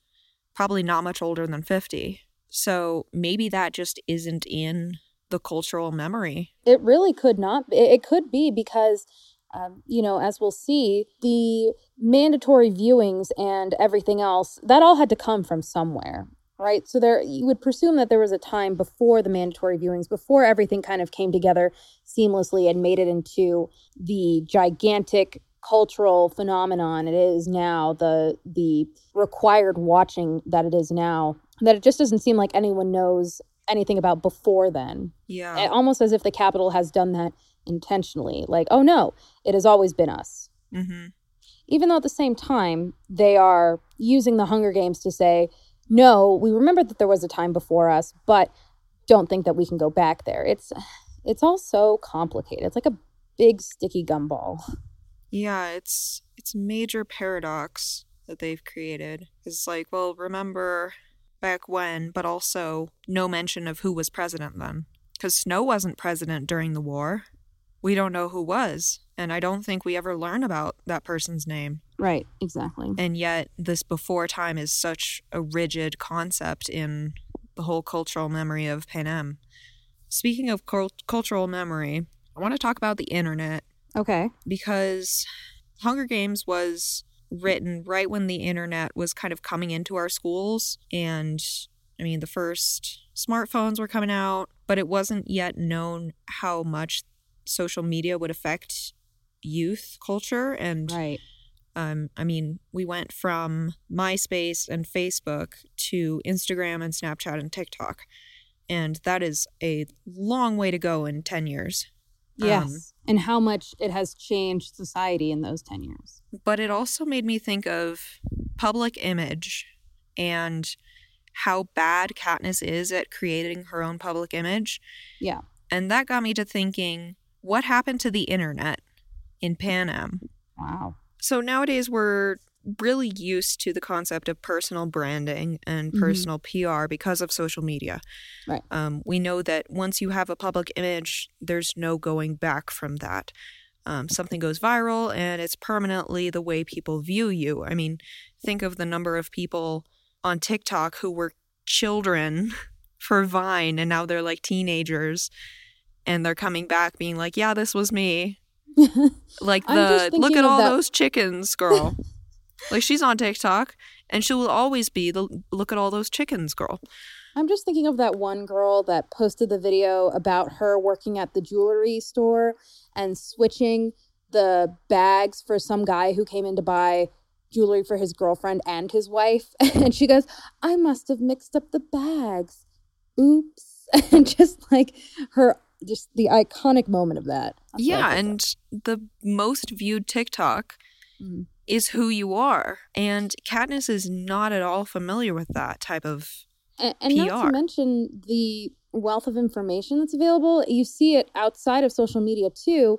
Speaker 1: Probably not much older than 50. So maybe that just isn't in the cultural memory.
Speaker 2: It really could not. It, could be because, um, you know, as we'll see, the mandatory viewings and everything else that all had to come from somewhere, right? So there, you would presume that there was a time before the mandatory viewings, before everything kind of came together seamlessly and made it into the gigantic cultural phenomenon it is now the the required watching that it is now that it just doesn't seem like anyone knows anything about before then.
Speaker 1: Yeah.
Speaker 2: uh, almost as if the Capitol has done that intentionally like oh no it has always been us.
Speaker 1: Mm-hmm.
Speaker 2: even though at the same time they are using the hunger games to say no we remember that there was a time before us but don't think that we can go back there. It's it's all so complicated. It's like a big sticky gumball
Speaker 1: Yeah, it's it's a major paradox that they've created. It's like, well, remember back when, but also no mention of who was president then. Because Snow wasn't president during the war. We don't know who was, and I don't think we ever learn about that person's name.
Speaker 2: right exactly
Speaker 1: And yet, this before time is such a rigid concept in the whole cultural memory of Panem. Speaking of cul- cultural memory, I want to talk about the internet
Speaker 2: okay
Speaker 1: because Hunger Games was written right when the internet was kind of coming into our schools. And I mean, the first smartphones were coming out, but it wasn't yet known how much social media would affect youth culture. And
Speaker 2: right
Speaker 1: um, I mean, we went from MySpace and Facebook to Instagram and Snapchat and TikTok. And that is a long way to go in 10 years.
Speaker 2: yes
Speaker 1: Um,
Speaker 2: and how much it has changed society in those 10 years
Speaker 1: but it also made me think of public image and how bad Katniss is at creating her own public image.
Speaker 2: yeah
Speaker 1: And that got me to thinking, what happened to the internet in Panem?
Speaker 2: wow
Speaker 1: So nowadays we're really used to the concept of personal branding and
Speaker 2: Mhm.
Speaker 1: personal PR because of social media.
Speaker 2: Right.
Speaker 1: Um, we know that once you have a public image, there's no going back from that. Um, something goes viral and it's permanently the way people view you. I mean, think of the number of people on TikTok who were children [laughs] for Vine and now they're like teenagers and they're coming back being like, yeah, this was me. [laughs] Like the look at all
Speaker 2: that-
Speaker 1: those chickens, girl. [laughs] like she's on TikTok and she will always be the look at all those chickens, girl.
Speaker 2: I'm just thinking of that one girl that posted the video about her working at the jewelry store and switching the bags for some guy who came in to buy jewelry for his girlfriend and his wife. [laughs] And she goes, I must have mixed up the bags. Oops. [laughs] And just like her, just the iconic moment of that. That's
Speaker 1: yeah, and the most viewed TikTok
Speaker 2: Mhm.
Speaker 1: Is who you are. And Katniss is not at all familiar with that type of
Speaker 2: And, and not to mention the wealth of information that's available. You see it outside of social media too.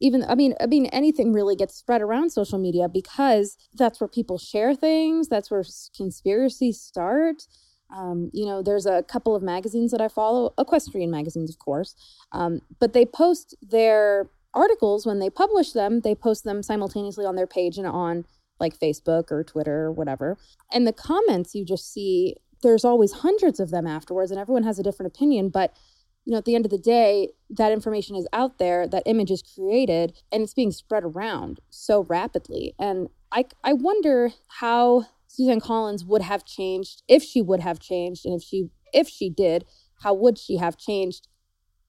Speaker 2: Even I mean, I mean, anything really gets spread around social media because that's where people share things. That's where conspiracies start. Um, you know, there's a couple of magazines that I follow, equestrian magazines, of course, um, but they post their articles when they publish them. They post them simultaneously on their page and on like Facebook or Twitter or whatever. And the comments you just see there's always hundreds of them afterwards and everyone has a different opinion but you know at the end of the day that information is out there that image is created and it's being spread around so rapidly and i i wonder how suzanne collins would have changed if she would have changed and if she if she did how would she have changed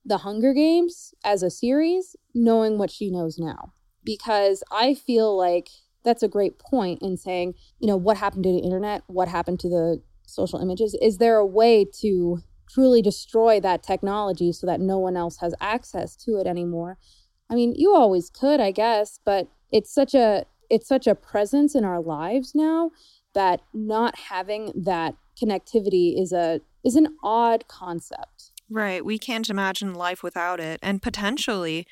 Speaker 2: the hunger games as a series knowing what she knows now because i feel like that's a great point in saying, you know, what happened to the internet? What happened to the social images? Is there a way to truly destroy that technology so that no one else has access to it anymore? I mean, you always could, I guess, but it's such a it's such a presence in our lives now that not having that connectivity is a is an odd concept.
Speaker 1: Right. We can't imagine life without it. And potentially,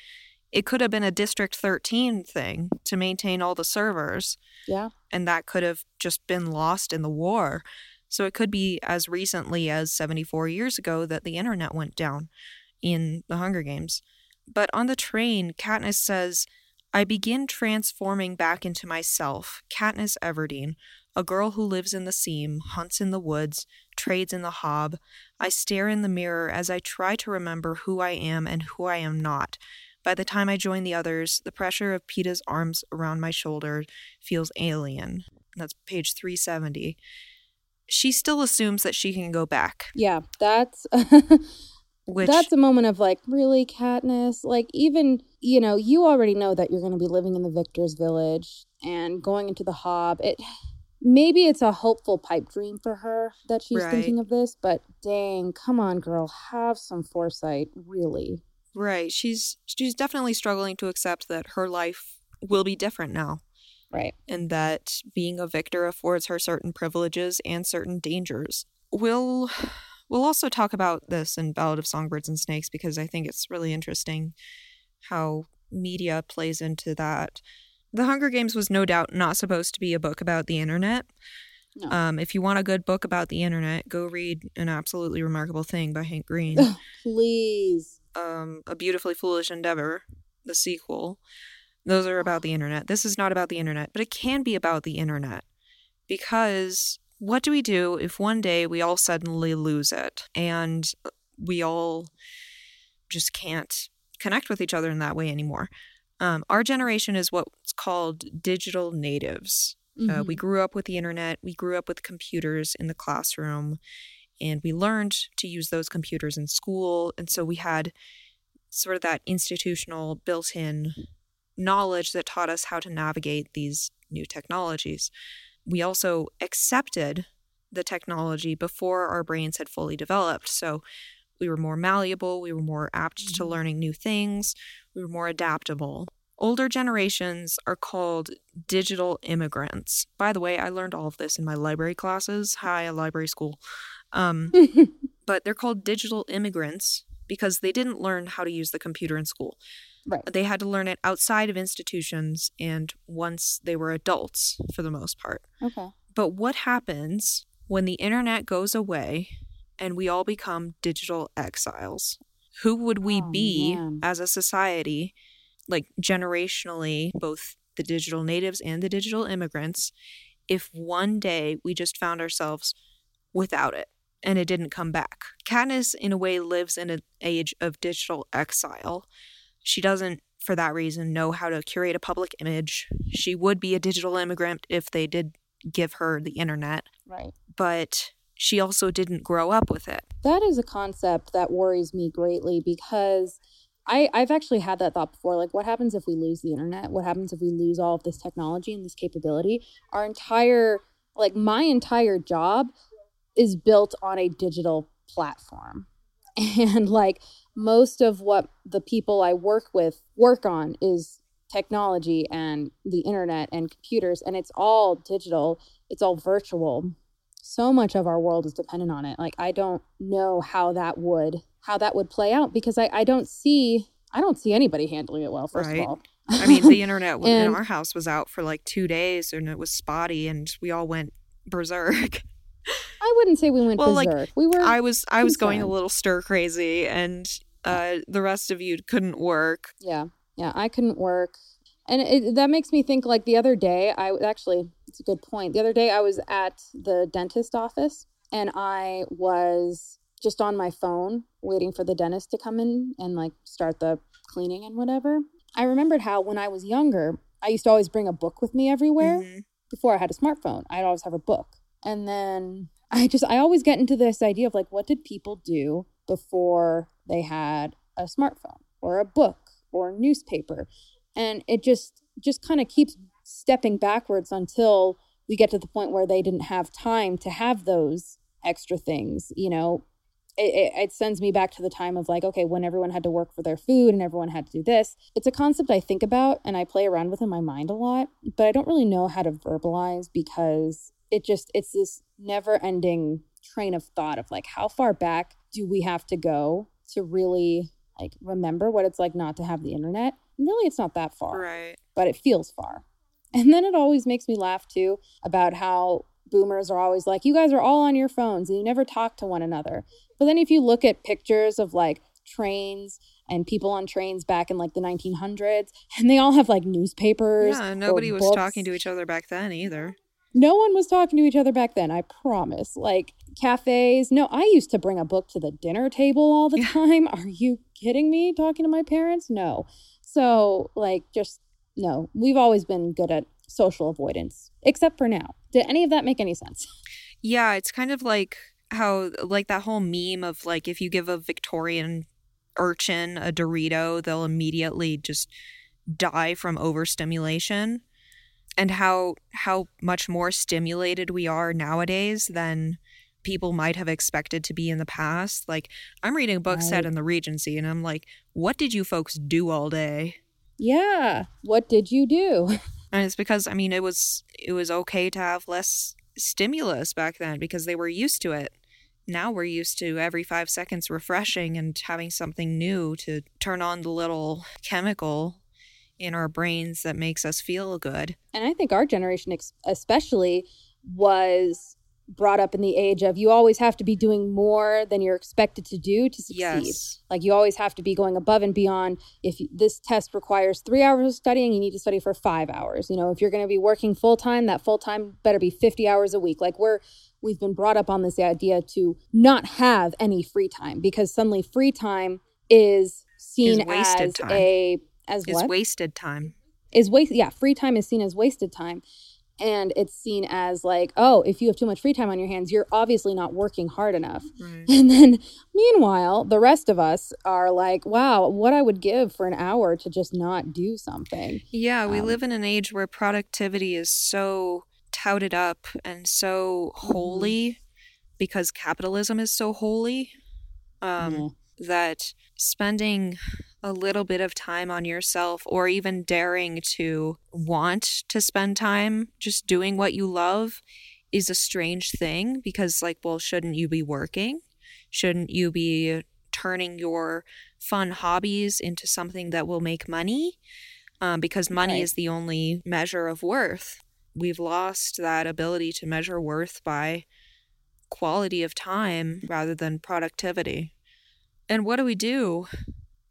Speaker 1: it could have been a District 13 thing to maintain all the servers.
Speaker 2: Yeah.
Speaker 1: And that could have just been lost in the war. So it could be as recently as 74 years ago that the internet went down in the Hunger Games. But on the train, Katniss says, I begin transforming back into myself, Katniss Everdeen, a girl who lives in the seam, hunts in the woods, trades in the hob. I stare in the mirror as I try to remember who I am and who I am not. By the time I join the others, the pressure of Peeta's arms around my shoulder feels alien. That's page 370. She still assumes that she can go back.
Speaker 2: Yeah, that's [laughs]
Speaker 1: Which
Speaker 2: that's a moment of like, really, Katniss? Like, even you know, you already know that you're going to be living in the Victor's Village and going into the Hob. It maybe it's a hopeful pipe dream for her that she's
Speaker 1: Right.
Speaker 2: thinking of this, but dang, come on, girl, have some foresight, really.
Speaker 1: right, she's she's definitely struggling to accept that her life will be different now.
Speaker 2: Right.
Speaker 1: and that being a victor affords her certain privileges and certain dangers. We'll we'll also talk about this in Ballad of Songbirds and Snakes because I think it's really interesting how media plays into that. The Hunger Games was no doubt not supposed to be a book about the internet.
Speaker 2: No.
Speaker 1: Um, if you want a good book about the internet, go read An Absolutely Remarkable Thing by Hank Green.
Speaker 2: Please.
Speaker 1: um, A Beautifully Foolish Endeavor, the sequel. Those are about the internet. This is not about the internet, but it can be about the internet. Because what do we do if one day we all suddenly lose it and we all just can't connect with each other in that way anymore? Um, our generation is what's called digital natives. Uh,
Speaker 2: Mhm.
Speaker 1: we grew up with the internet, we grew up with computers in the classroom, and we learned to use those computers in school. And so we had sort of that institutional built in knowledge that taught us how to navigate these new technologies. We also accepted the technology before our brains had fully developed. So we were more malleable, we were more apt to
Speaker 2: Mhm.
Speaker 1: learning new things, we were more adaptable. Older generations are called digital immigrants. By the way, I learned all of this in my library classes. Hi, a library school. Um, [laughs] but they're called digital immigrants because they didn't learn how to use the computer in school.
Speaker 2: Right.
Speaker 1: They had to learn it outside of institutions and once they were adults for the most part.
Speaker 2: okay.
Speaker 1: But what happens when the internet goes away and we all become digital exiles? Who would we
Speaker 2: Oh,
Speaker 1: be
Speaker 2: man.
Speaker 1: as a society, like generationally, both the digital natives and the digital immigrants, if one day we just found ourselves without it and it didn't come back? Katniss, in a way, lives in an age of digital exile. She doesn't, for that reason, know how to curate a public image. She would be a digital immigrant if they did give her the internet,
Speaker 2: Right.
Speaker 1: but she also didn't grow up with it.
Speaker 2: That is a concept that worries me greatly because I, I've actually had that thought before. Like, what happens if we lose the internet? What happens if we lose all of this technology and this capability? Our entire, like, my entire job is built on a digital platform. [laughs] And, like, most of what the people I work with work on is technology and the internet and computers, and it's all digital, it's all virtual so much of our world is dependent on it like i don't know how that would how that would play out because i i don't see i don't see anybody handling it well first
Speaker 1: Right.
Speaker 2: of all
Speaker 1: I mean, the [laughs] internet w- in our house was out for like two days and it was spotty and we all went berserk. [laughs]
Speaker 2: i wouldn't say we went
Speaker 1: Well, like,
Speaker 2: berserk we were
Speaker 1: I was I was going a little stir crazy and uh, the rest of you couldn't work.
Speaker 2: yeah yeah i couldn't work and it, that makes me think like the other day i actually it's a good point the other day i was at the dentist office and i was just on my phone waiting for the dentist to come in and like start the cleaning and whatever i remembered how when i was younger i used to always bring a book with me everywhere
Speaker 1: Mhm.
Speaker 2: before I had a smartphone, I'd always have a book. And then I just, I always get into this idea of like, what did people do before they had a smartphone or a book or a newspaper? And it just, just kind of keeps stepping backwards until we get to the point where they didn't have time to have those extra things, you know, it, it, it, sends me back to the time of like, okay, when everyone had to work for their food and everyone had to do this. It's a concept I think about and I play around with in my mind a lot, but I don't really know how to verbalize because it just, it's this never ending train of thought of like, how far back do we have to go to really like remember what it's like not to have the internet? And really, it's not that far.
Speaker 1: Right.
Speaker 2: But it feels far. And then it always makes me laugh too about how boomers are always like, you guys are all on your phones and you never talk to one another. But then if you look at pictures of like trains and people on trains back in like the 1900s, and they all have like newspapers.
Speaker 1: Yeah, nobody was
Speaker 2: books.
Speaker 1: talking to each other back then either.
Speaker 2: No one was talking to each other back then, I promise. Like cafes. No, I used to bring a book to the dinner table all the time. Are you kidding me? Talking to my parents? No. So, like, just no. We've always been good at social avoidance, except for now. Did any of that make any sense?
Speaker 1: Yeah, it's kind of like how like that whole meme of like if you give a Victorian urchin a Dorito, they'll immediately just die from overstimulation and how how much more stimulated we are nowadays than people might have expected to be in the past. Like I'm reading a book right. set in the Regency and I'm like, what did you folks do all day?
Speaker 2: Yeah. What did you do? [laughs]
Speaker 1: And it's because I mean it was it was okay to have less stimulus back then because they were used to it now we're used to every five seconds refreshing and having something new to turn on the little chemical in our brains that makes us feel good.
Speaker 2: And I think our generation, especially, was brought up in the age of you always have to be doing more than you're expected to do to succeed.
Speaker 1: Yes.
Speaker 2: Like you always have to be going above and beyond. If this test requires three hours of studying, you need to study for five hours. You know, if you're going to be working full time, that full time better be 50 hours a week. Like we're we've been brought up on this idea to not have any free time because suddenly free time is seen
Speaker 1: is
Speaker 2: as
Speaker 1: time.
Speaker 2: a as
Speaker 1: is
Speaker 2: what
Speaker 1: wasted time
Speaker 2: is waste yeah free time is seen as wasted time and it's seen as like oh if you have too much free time on your hands you're obviously not working hard enough
Speaker 1: right.
Speaker 2: and then meanwhile the rest of us are like wow what i would give for an hour to just not do something
Speaker 1: yeah we
Speaker 2: Um,
Speaker 1: live in an age where productivity is so touted up and so
Speaker 2: Mm-hmm.
Speaker 1: holy because capitalism is so holy um, that spending a little bit of time on yourself or even daring to want to spend time just doing what you love is a strange thing because like well shouldn't you be working? Shouldn't you be turning your fun hobbies into something that will make money? Um, because money
Speaker 2: Right.
Speaker 1: is the only measure of worth. We've lost that ability to measure worth by quality of time rather than productivity. And what do we do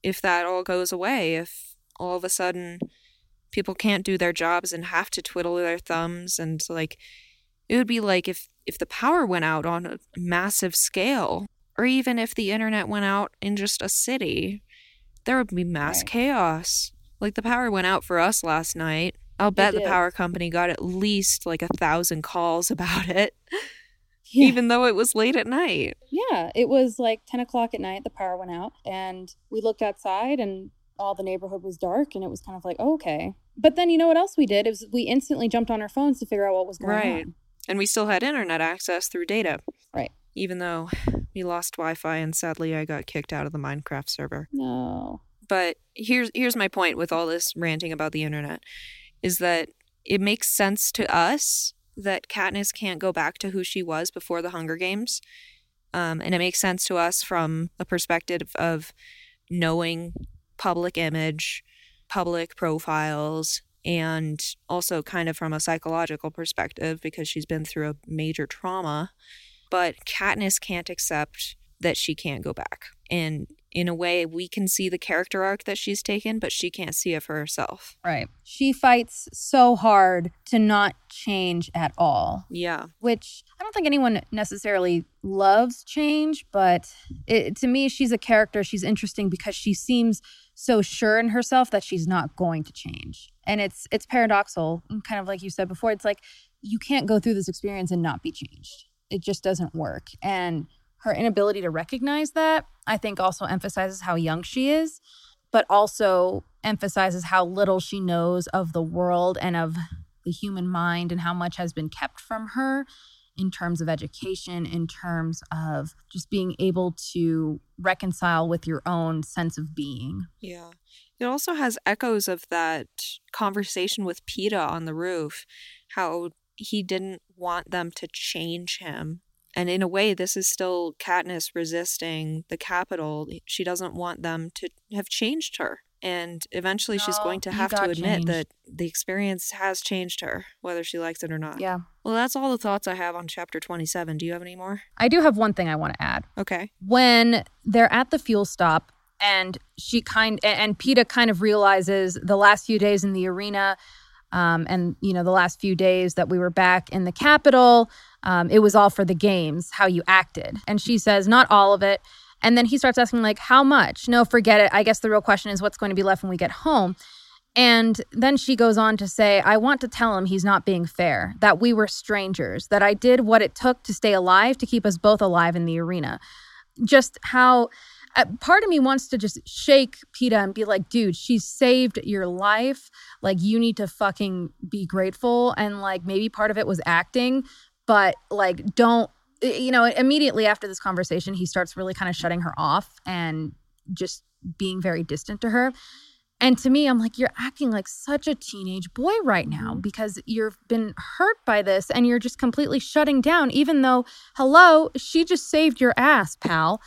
Speaker 1: if that all goes away? If all of a sudden people can't do their jobs and have to twiddle their thumbs and like it would be like if if the power went out on a massive scale or even if the internet went out in just a city there would be mass
Speaker 2: Right.
Speaker 1: chaos like the power went out for us last night i'll bet the power company got at least like a thousand calls [laughs] about it
Speaker 2: Yeah.
Speaker 1: even though it was late at night
Speaker 2: Yeah, it was like 10 o'clock at night, the power went out, and we looked outside, and all the neighborhood was dark, and it was kind of like, oh, okay. But then you know what else we did? Is we instantly jumped on our phones to figure out what was going on.
Speaker 1: Right.
Speaker 2: on.
Speaker 1: and we still had internet access through data.
Speaker 2: Right.
Speaker 1: Even though we lost Wi-Fi and sadly I got kicked out of the Minecraft server.
Speaker 2: No.
Speaker 1: But here's here's my point with all this ranting about the internet is that it makes sense to us that Katniss can't go back to who she was before the Hunger Games. Um, and it makes sense to us from a perspective of knowing public image, public profiles, and also kind of from a psychological perspective because she's been through a major trauma. But Katniss can't accept that she can't go back. And in a way, we can see the character arc that she's taken, but she can't see it for herself.
Speaker 2: Right. She fights so hard to not change at all,
Speaker 1: Yeah.
Speaker 2: which I don't think anyone necessarily loves change, but it, to me, she's a character. She's interesting because she seems so sure in herself that she's not going to change. And it's it's paradoxical, kind of like you said before. It's like you can't go through this experience and not be changed. It just doesn't work. And her inability to recognize that, I think, also emphasizes how young she is, but also emphasizes how little she knows of the world and of the human mind and how much has been kept from her in terms of education, in terms of just being able to reconcile with your own sense of being.
Speaker 1: Yeah. It also has echoes of that conversation with Peeta on the roof, how he didn't want them to change him. And in a way, this is still Katniss resisting the Capitol. She doesn't want them to have changed her. And eventually, she's going to have to admit
Speaker 2: changed.
Speaker 1: that the experience has changed her, whether she likes it or not.
Speaker 2: Yeah.
Speaker 1: Well, that's all the thoughts I have on chapter 27. Do you have any more?
Speaker 2: I do have one thing I want to add.
Speaker 1: Okay.
Speaker 2: when they're at the fuel stop and she kind and Peeta kind of realizes the last few days in the arena um, and you know the last few days that we were back in the Capitol, um, it was all for the games, how you acted. And she says, not all of it. And then he starts asking like, how much? No, forget it. I guess the real question is what's going to be left when we get home. And then she goes on to say, I want to tell him he's not being fair, that we were strangers, that I did what it took to stay alive to keep us both alive in the arena. Just how uh, part of me wants to just shake Peeta and be like, dude, she saved your life. Like, you need to fucking be grateful. And like, maybe part of it was acting, but like, don't, you know, immediately after this conversation, he starts really kind of shutting her off and just being very distant to her. And to me, I'm like, you're acting like such a teenage boy right now mm-hmm. because you've been hurt by this and you're just completely shutting down, even though, hello, she just saved your ass, pal.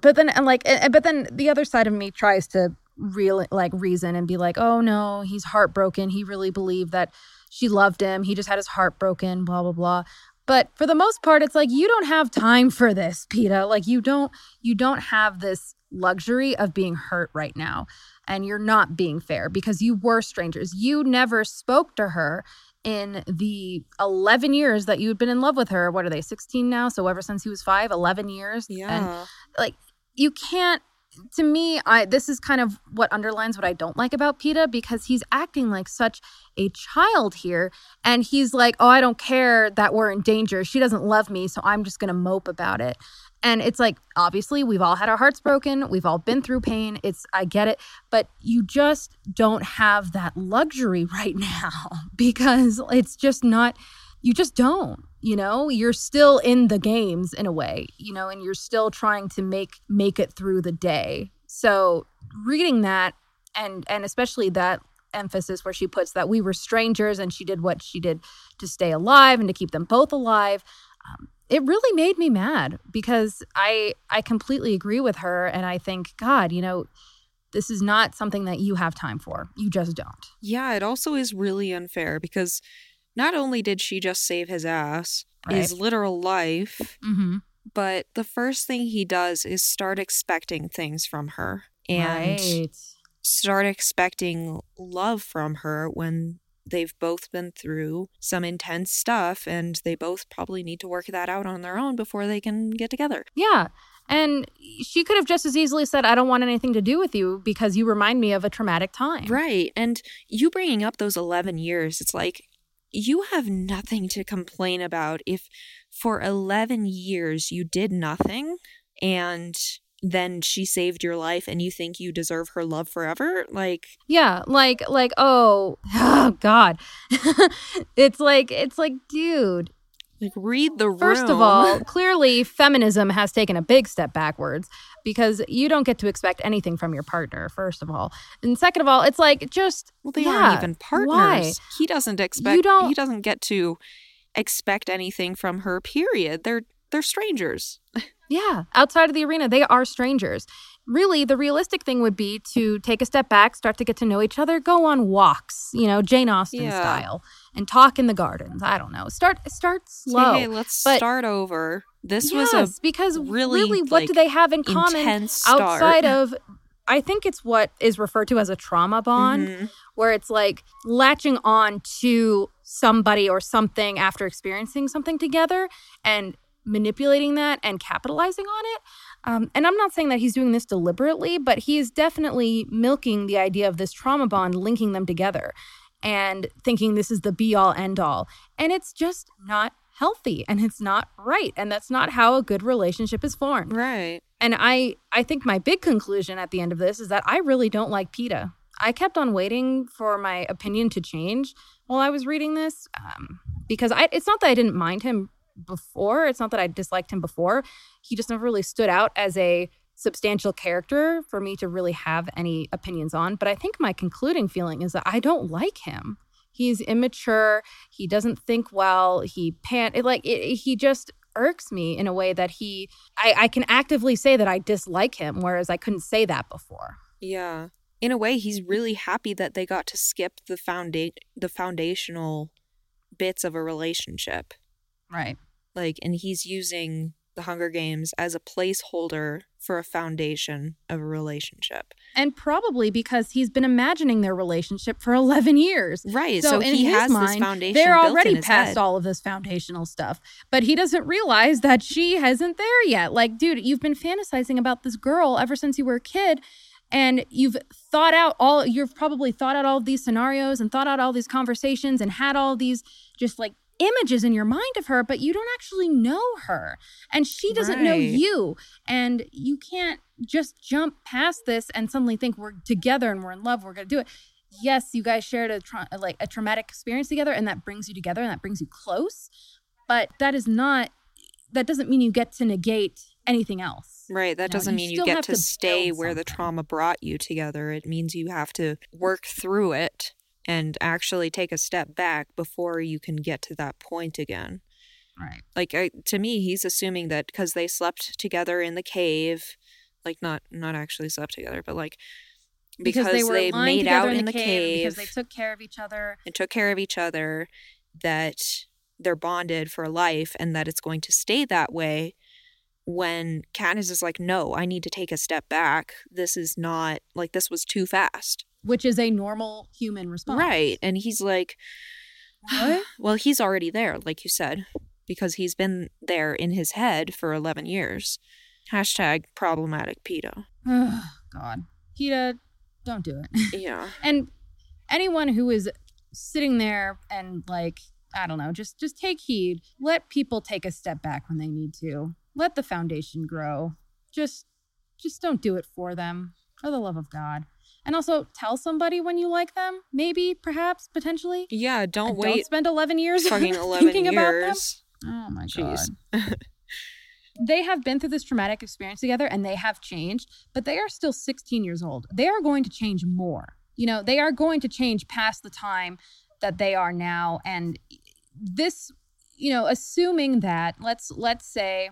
Speaker 2: But then, and like, but then the other side of me tries to real like reason and be like, oh no, he's heartbroken. He really believed that she loved him. He just had his heart broken, blah, blah, blah. But for the most part, it's like you don't have time for this, Peeta. Like you don't, you don't have this luxury of being hurt right now and you're not being fair because you were strangers. You never spoke to her in the 11 years that you had been in love with her. What are they, 16 now? So ever since he was five, 11 years. And
Speaker 1: Yeah.
Speaker 2: like, you can't. To me, I this is kind of what underlines what I don't like about Peeta because he's acting like such a child here, and he's like, "Oh, I don't care that we're in danger. She doesn't love me, so I'm just gonna mope about it." And it's like, obviously, we've all had our hearts broken. We've all been through pain. It's, I get it. But you just don't have that luxury right [laughs] now because it's just not, you just don't, you know? You're still in the games in a way, you know, and you're still trying to make, make it through the day. So reading that and, and especially that emphasis where she puts that we were strangers and she did what she did to stay alive and to keep them both alive um, it really made me mad because I I completely agree with her and I think God, you know, this is not something that you have time for. You just don't.
Speaker 1: Yeah, it also is really unfair because not only did she just save his ass, his literal life,
Speaker 2: Mm-hmm.
Speaker 1: but the first thing he does is start expecting things from her and
Speaker 2: right.
Speaker 1: start expecting love from her when they've both been through some intense stuff and they both probably need to work that out on their own before they can get together.
Speaker 2: Yeah. And she could have just as easily said, I don't want anything to do with you because you remind me of a traumatic time.
Speaker 1: Right. And you bringing up those 11 years, it's like you have nothing to complain about if for 11 years you did nothing and then she saved your life and you think you deserve her love forever. Like,
Speaker 2: Yeah, like like oh, [sighs] oh god. [laughs] it's like it's like dude,
Speaker 1: like read the room.
Speaker 2: First of all, [laughs] clearly feminism has taken a big step backwards because you don't get to expect anything from your partner, first of all. And second of all, it's like just
Speaker 1: well, they
Speaker 2: yeah,
Speaker 1: aren't even partners.
Speaker 2: Why?
Speaker 1: He doesn't expect.
Speaker 2: You don't-
Speaker 1: He doesn't get to expect anything from her. Period. They're they're strangers. [laughs]
Speaker 2: Yeah, outside of the arena, they are strangers. Really, the realistic thing would be to take a step back, start to get to know each other, go on walks, you know, Jane Austen
Speaker 1: Yeah.
Speaker 2: style, and talk in the gardens. I don't know. Start start slow.
Speaker 1: hey, let's
Speaker 2: but-
Speaker 1: start over. This
Speaker 2: yes,
Speaker 1: was
Speaker 2: because
Speaker 1: really,
Speaker 2: really, what
Speaker 1: like,
Speaker 2: do they have in common outside of? I think it's what is referred to as a trauma bond,
Speaker 1: Mhm.
Speaker 2: where it's like latching on to somebody or something after experiencing something together and manipulating that and capitalizing on it. Um, and I'm not saying that he's doing this deliberately, but he is definitely milking the idea of this trauma bond, linking them together and thinking this is the be all end all. And it's just not healthy and it's not right. And that's not how a good relationship is formed.
Speaker 1: right.
Speaker 2: And I I think my big conclusion at the end of this is that I really don't like Peeta. I kept on waiting for my opinion to change. while I was reading this um, because I, it's not that I didn't mind him before. It's not that I disliked him before. He just never really stood out as a substantial character for me to really have any opinions on. But I think my concluding feeling is that I don't like him. He's immature. He doesn't think well. He pant it, like it, he just irks me in a way that he I, I can actively say that I dislike him, whereas I couldn't say that before.
Speaker 1: Yeah. In a way, he's really happy that they got to skip the founda- the foundational bits of a relationship.
Speaker 2: Right.
Speaker 1: Like, and he's using the Hunger Games as a placeholder for a foundation of a relationship.
Speaker 2: And probably because he's been imagining their relationship for [laughs] 11 years.
Speaker 1: Right. So, so in he his has mind, this foundation.
Speaker 2: They're already past
Speaker 1: head.
Speaker 2: all of this foundational stuff. But he doesn't realize that she hasn't there yet. Like, dude, you've been fantasizing about this girl ever since you were a kid and you've thought out all you've probably thought out all of these scenarios and thought out all these conversations and had all these just like images in your mind of her, but you don't actually know her. And she doesn't right. know you. And you can't just jump past this and suddenly think we're together and we're in love, we're going to do it. Yes, you guys shared a tra- like a traumatic experience together and that brings you together and that brings you close, but that is not that doesn't mean you get to negate anything else.
Speaker 1: Right. That you doesn't mean you, you get to, to stay where something. the trauma brought you together. It means you have to work through it and actually take a step back before you can get to that point again.
Speaker 2: Right.
Speaker 1: Like I, to me, he's assuming that because they slept together in the cave, like not not actually slept together, but like because, because they, were they made out in, in the, cave, cave
Speaker 2: because they took care of each other
Speaker 1: and took care of each other, that they're bonded for life and that it's going to stay that way. When Katniss is like, no, I need to take a step back. This is not like this was too fast
Speaker 2: which is a normal human response.
Speaker 1: Right. And he's like, what? [sighs] well, he's already there, like you said, because he's been there in his head for 11 years. Hashtag problematic Peeta.
Speaker 2: Oh, [sighs] God. Peeta, don't do
Speaker 1: it. [laughs] Yeah.
Speaker 2: and anyone who is sitting there and like, I don't know, just just take heed. Let people take a step back when they need to. Let the foundation grow. Just just don't do it for them. For the love of God. And also tell somebody when you like them, maybe, perhaps, potentially.
Speaker 1: Yeah, don't and wait.
Speaker 2: Don't spend 11 years
Speaker 1: fucking [laughs] 11
Speaker 2: thinking
Speaker 1: years.
Speaker 2: about them. Oh my Jeez. god. [laughs] they have been through this traumatic experience together and they have changed, but they are still 16 years old. They are going to change more. You know, they are going to change past the time that they are now and this, you know, assuming that let's let's say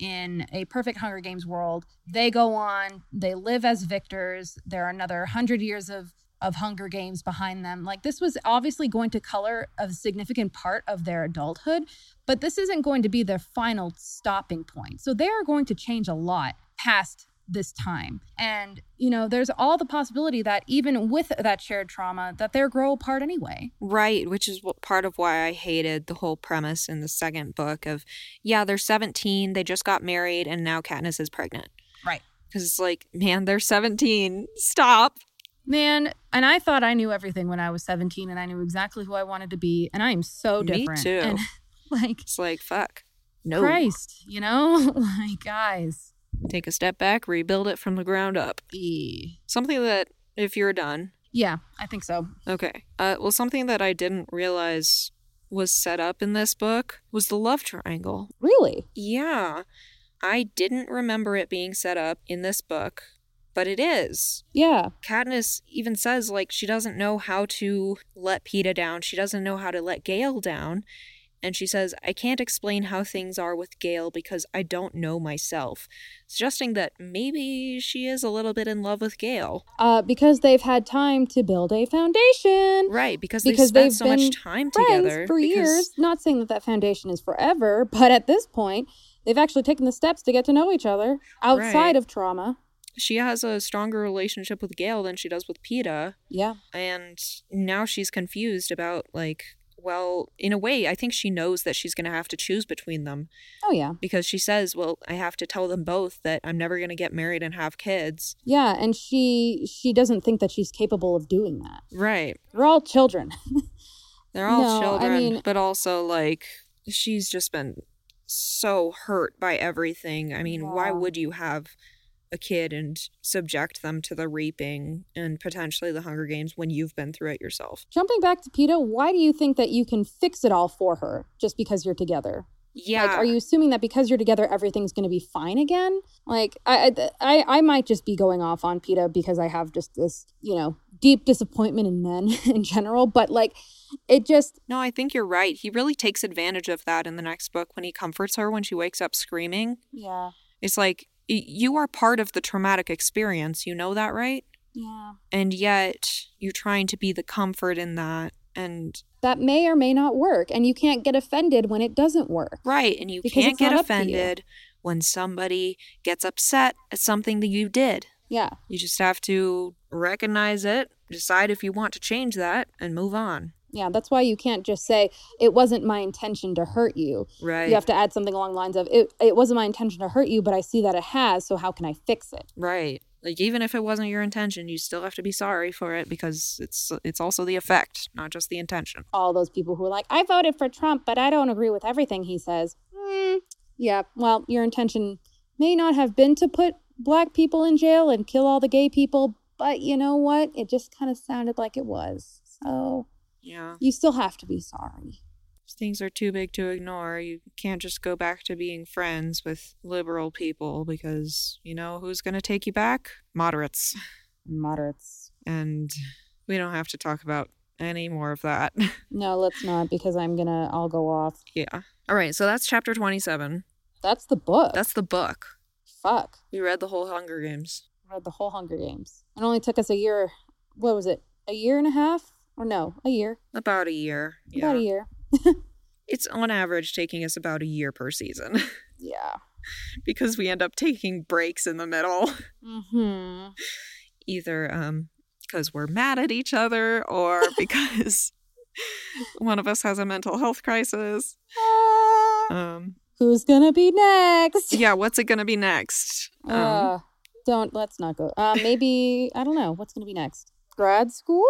Speaker 2: in a perfect Hunger Games world, they go on, they live as victors. There are another hundred years of of Hunger Games behind them. Like this was obviously going to color a significant part of their adulthood, but this isn't going to be their final stopping point. So they are going to change a lot past this time. And, you know, there's all the possibility that even with that shared trauma, that they'll grow apart anyway.
Speaker 1: Right, which is what, part of why I hated the whole premise in the second book of, yeah, they're 17, they just got married, and now Katniss is pregnant.
Speaker 2: Right.
Speaker 1: Because it's like, man, they're 17. Stop.
Speaker 2: Man, and I thought I knew everything when I was 17 and I knew exactly who I wanted to be. And I am so different.
Speaker 1: Me too.
Speaker 2: And [laughs] like,
Speaker 1: it's like, fuck. No.
Speaker 2: Christ, you know? [laughs] like, guys
Speaker 1: take a step back, rebuild it from the ground up.
Speaker 2: E.
Speaker 1: Something that, if you're done.
Speaker 2: Yeah, I think so.
Speaker 1: Okay. Uh, well, something that I didn't realize was set up in this book was the love triangle.
Speaker 2: Really?
Speaker 1: Yeah. I didn't remember it being set up in this book, but it is.
Speaker 2: Yeah.
Speaker 1: Katniss even says, like, she doesn't know how to let Peeta down. She doesn't know how to let Gale down. And she says, I can't explain how things are with Gale because I don't know myself, suggesting that maybe she is a little bit in love with Gale.
Speaker 2: Uh, because they've had time to build a foundation.
Speaker 1: Right, because, because they've spent they've so much time together.
Speaker 2: for
Speaker 1: because...
Speaker 2: years. Not saying that that foundation is forever, but at this point, they've actually taken the steps to get to know each other outside right. of trauma.
Speaker 1: She has a stronger relationship with Gale than she does with Peeta.
Speaker 2: Yeah.
Speaker 1: And now she's confused about, like, well, in a way, I think she knows that she's going to have to choose between them.
Speaker 2: Oh, yeah.
Speaker 1: Because she says, well, I have to tell them both that I'm never going to get married and have kids.
Speaker 2: Yeah, and she she doesn't think that she's capable of doing that.
Speaker 1: Right.
Speaker 2: They're all children. [laughs]
Speaker 1: They're all no, children, I mean, but also like she's just been so hurt by everything. I mean, why would you have a kid and subject them to the reaping and potentially the Hunger Games when you've been through it yourself.
Speaker 2: Jumping back to Peeta, why do you think that you can fix it all for her just because you're together?
Speaker 1: Yeah.
Speaker 2: Like, are you assuming that because you're together, everything's going to be fine again? Like, I, I, I might just be going off on Peeta because I have just this, you know, deep disappointment in men [laughs] in general. But like, it just
Speaker 1: No, I think you're right. He really takes advantage of that in the next book when he comforts her when she wakes up screaming.
Speaker 2: yeah,
Speaker 1: It's like you are part of the traumatic experience. You know that, right?
Speaker 2: yeah.
Speaker 1: And yet you're trying to be the comfort in that. And
Speaker 2: That may or may not work, and you can't get offended when it doesn't work.
Speaker 1: right. And you can't get
Speaker 2: not up to you.
Speaker 1: offended when somebody gets upset at something that you did.
Speaker 2: Yeah,
Speaker 1: You just have to recognize it, decide if you want to change that, and move on.
Speaker 2: Yeah. That's why you can't just say it wasn't my intention to hurt you.
Speaker 1: Right.
Speaker 2: You have to add something along the lines of it. It wasn't my intention to hurt you, but I see that it has. So how can I fix it?
Speaker 1: Right. Like even if it wasn't your intention, you still have to be sorry for it because it's it's also the effect, not just the intention.
Speaker 2: all those people who are like, I voted for Trump, but I don't agree with everything he says. Mm, yeah, well, your intention may not have been to put black people in jail and kill all the gay people, but you know what? It just kind of sounded like it was. So
Speaker 1: Yeah.
Speaker 2: you still have to be sorry.
Speaker 1: Things are too big to ignore. You can't just go back to being friends with liberal people because you know who's going to take you back? Moderates. [sighs]
Speaker 2: Moderates.
Speaker 1: And we don't have to talk about any more of that. [laughs]
Speaker 2: No, let's not because I'm gonna, I'll go off.
Speaker 1: yeah. All right, so that's chapter 27.
Speaker 2: That's the book.
Speaker 1: That's the book.
Speaker 2: Fuck.
Speaker 1: We read the whole Hunger Games.
Speaker 2: Read the whole Hunger Games. It only took us a year. What was it? A year and a half? Or no, a year.
Speaker 1: About a year. Yeah.
Speaker 2: About a year. [laughs]
Speaker 1: It's on average taking us about a year per season. [laughs]
Speaker 2: Yeah.
Speaker 1: because we end up taking breaks in the middle
Speaker 2: Mm-hmm. [laughs]
Speaker 1: either um because we're mad at each other or because one of us has a mental health crisis um
Speaker 2: Who's gonna be next?
Speaker 1: yeah what's it gonna be next um,
Speaker 2: Uh, don't let's not go. Uh, maybe I don't know what's gonna be next. Grad school?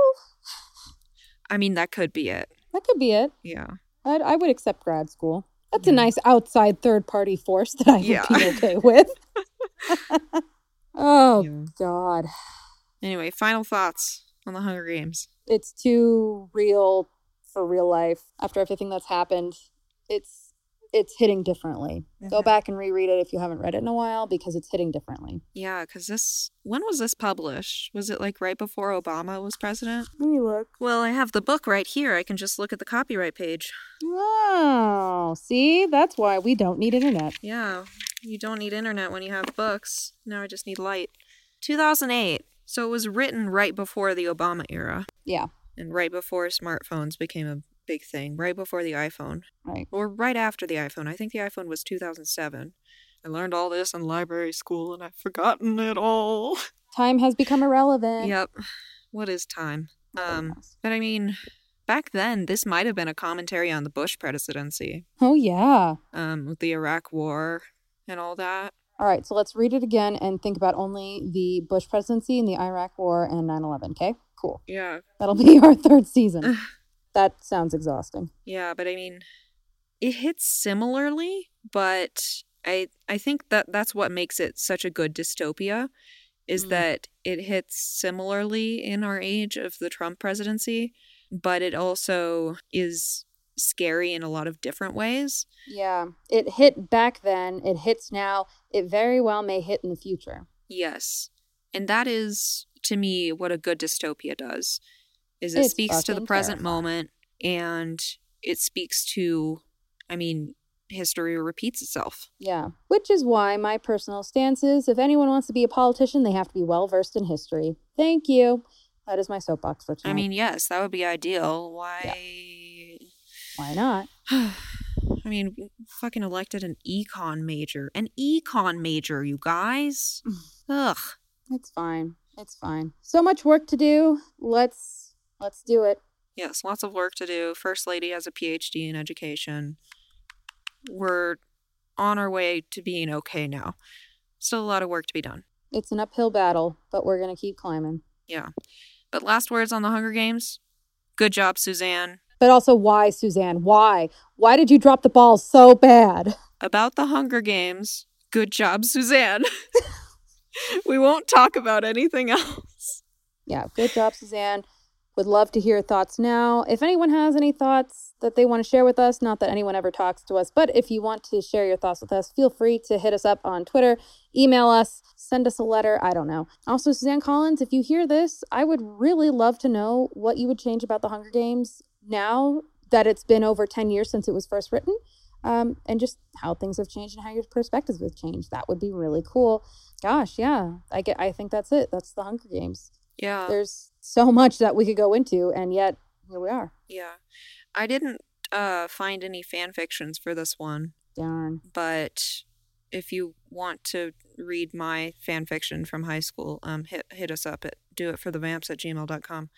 Speaker 1: I mean that could be it
Speaker 2: That could be it.
Speaker 1: yeah
Speaker 2: I'd, I would accept grad school. That's a nice outside third party force that I would
Speaker 1: Yeah.
Speaker 2: be [laughs] okay with. [laughs] oh
Speaker 1: Yeah.
Speaker 2: God,
Speaker 1: anyway final thoughts on the hunger games
Speaker 2: it's too real for real life. After everything that's happened, it's it's hitting differently. Go
Speaker 1: Mhm.
Speaker 2: back and reread it if you haven't read it in a while because it's hitting differently.
Speaker 1: yeah because this when was this published was it like right before obama was president
Speaker 2: Let me look.
Speaker 1: well i have the book right here i can just look at the copyright page
Speaker 2: Oh, see, that's why we don't need internet.
Speaker 1: Yeah, you don't need internet when you have books. Now I just need light. 2008. So it was written right before the Obama era
Speaker 2: Yeah,
Speaker 1: and right before smartphones became a big thing, right before the iPhone,
Speaker 2: right.
Speaker 1: or right after the iPhone. I think the iPhone was 2007. I learned all this in library school and I've forgotten it all. [laughs]
Speaker 2: Time has become irrelevant.
Speaker 1: yep. What is time? Um, but I mean, back then this might have been a commentary on the Bush presidency,
Speaker 2: Oh yeah.
Speaker 1: um, with the Iraq War and all that.
Speaker 2: All right, so let's read it again and think about only the Bush presidency and the Iraq War and 9/11. Okay, cool.
Speaker 1: Yeah,
Speaker 2: That'll be [laughs] our third season. [sighs] that sounds exhausting.
Speaker 1: Yeah, but I mean, it hits similarly, but I I think that that's what makes it such a good dystopia is
Speaker 2: Mm.
Speaker 1: that it hits similarly in our age of the Trump presidency, but it also is scary in a lot of different ways.
Speaker 2: Yeah, it hit back then. It hits now. It very well may hit in the future.
Speaker 1: Yes. And that is to me what a good dystopia does. Is it
Speaker 2: It's
Speaker 1: speaks to the present moment and it speaks to I mean, history repeats itself.
Speaker 2: Yeah, which is why my personal stance is: if anyone wants to be a politician, they have to be well versed in history. Thank you. That is my soapbox for tonight.
Speaker 1: I mean, yes, that would be ideal. Why? [sighs]
Speaker 2: why not?
Speaker 1: I mean, fucking elected an econ major. An econ major, you guys. [sighs] Ugh.
Speaker 2: It's fine. It's fine. So much work to do. Let's let's do it.
Speaker 1: Yes, lots of work to do. First lady has a PhD in education. We're on our way to being okay now. Still a lot of work to be done.
Speaker 2: It's an uphill battle, but we're gonna keep climbing.
Speaker 1: Yeah. But last words on the Hunger Games. Good job, Suzanne.
Speaker 2: But also, why, Suzanne? Why? Why did you drop the ball so bad?
Speaker 1: About the Hunger Games. Good job, Suzanne. [laughs] we won't talk about anything else.
Speaker 2: Yeah, good job, Suzanne. Would love to hear thoughts now. If anyone has any thoughts that they want to share with us, not that anyone ever talks to us, but if you want to share your thoughts with us, feel free to hit us up on Twitter, email us, send us a letter. I don't know. Also, Suzanne Collins, if you hear this, I would really love to know what you would change about the Hunger Games now that it's been over 10 years since it was first written. Um, and just how things have changed and how your perspectives have changed. That would be really cool. Gosh, yeah, I get. I think that's it. That's the Hunger Games.
Speaker 1: Yeah.
Speaker 2: There's so much that we could go into, and yet here we are.
Speaker 1: Yeah. I didn't uh, find any fan fictions for this one,
Speaker 2: Darn.
Speaker 1: but if you want to read my fan fiction from high school, um, hit, hit us up at doitforthevamps at gmail.com.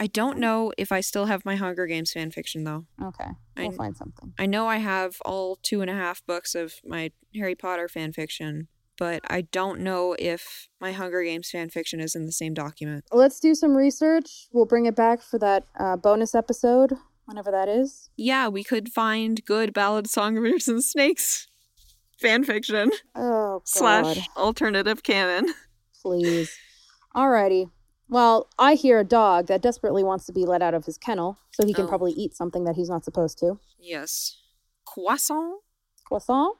Speaker 1: I don't know if I still have my Hunger Games fan fiction, though.
Speaker 2: Okay, we'll
Speaker 1: I-
Speaker 2: find something.
Speaker 1: I know I have all two and a half books of my Harry Potter fan fiction, but I don't know if my Hunger Games fan fiction is in the same document.
Speaker 2: Let's do some research. We'll bring it back for that uh, bonus episode, whenever that is.
Speaker 1: Yeah, we could find good Ballad of Songbirds and Snakes fan fiction
Speaker 2: Oh, God.
Speaker 1: slash alternative canon.
Speaker 2: Please. Alrighty. Well, I hear a dog that desperately wants to be let out of his kennel, so he can
Speaker 1: Oh.
Speaker 2: probably eat something that he's not supposed to.
Speaker 1: Yes. Croissant?
Speaker 2: Croissant?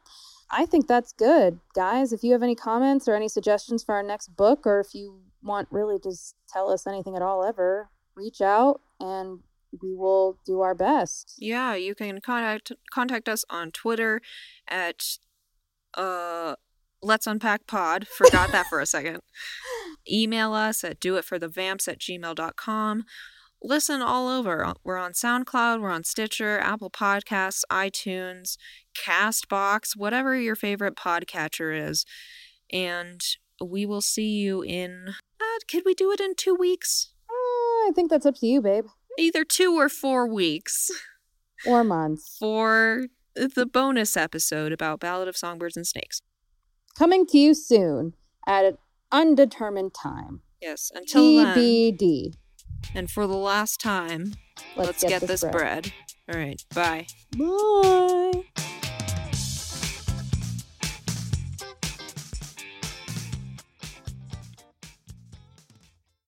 Speaker 2: I think that's good. Guys, if you have any comments or any suggestions for our next book, or if you want really just tell us anything at all ever, reach out and we will do our best.
Speaker 1: Yeah, you can contact contact us on Twitter at uh Let's Unpack Pod. Forgot that for a second. [laughs] Email us at doitforthevamps at gmail.com. Listen all over. We're on SoundCloud, we're on Stitcher, Apple Podcasts, iTunes, Castbox, whatever your favorite podcatcher is. And we will see you in. Uh, could we do it in two weeks?
Speaker 2: Uh, I think that's up to you, babe.
Speaker 1: Either two or four weeks. [laughs]
Speaker 2: Or months.
Speaker 1: for the bonus episode about Ballad of Songbirds and Snakes.
Speaker 2: Coming to you soon at an undetermined time.
Speaker 1: Yes, until then,
Speaker 2: TBD.
Speaker 1: And for the last time, let's, get, this bread. All right, bye.
Speaker 2: Bye.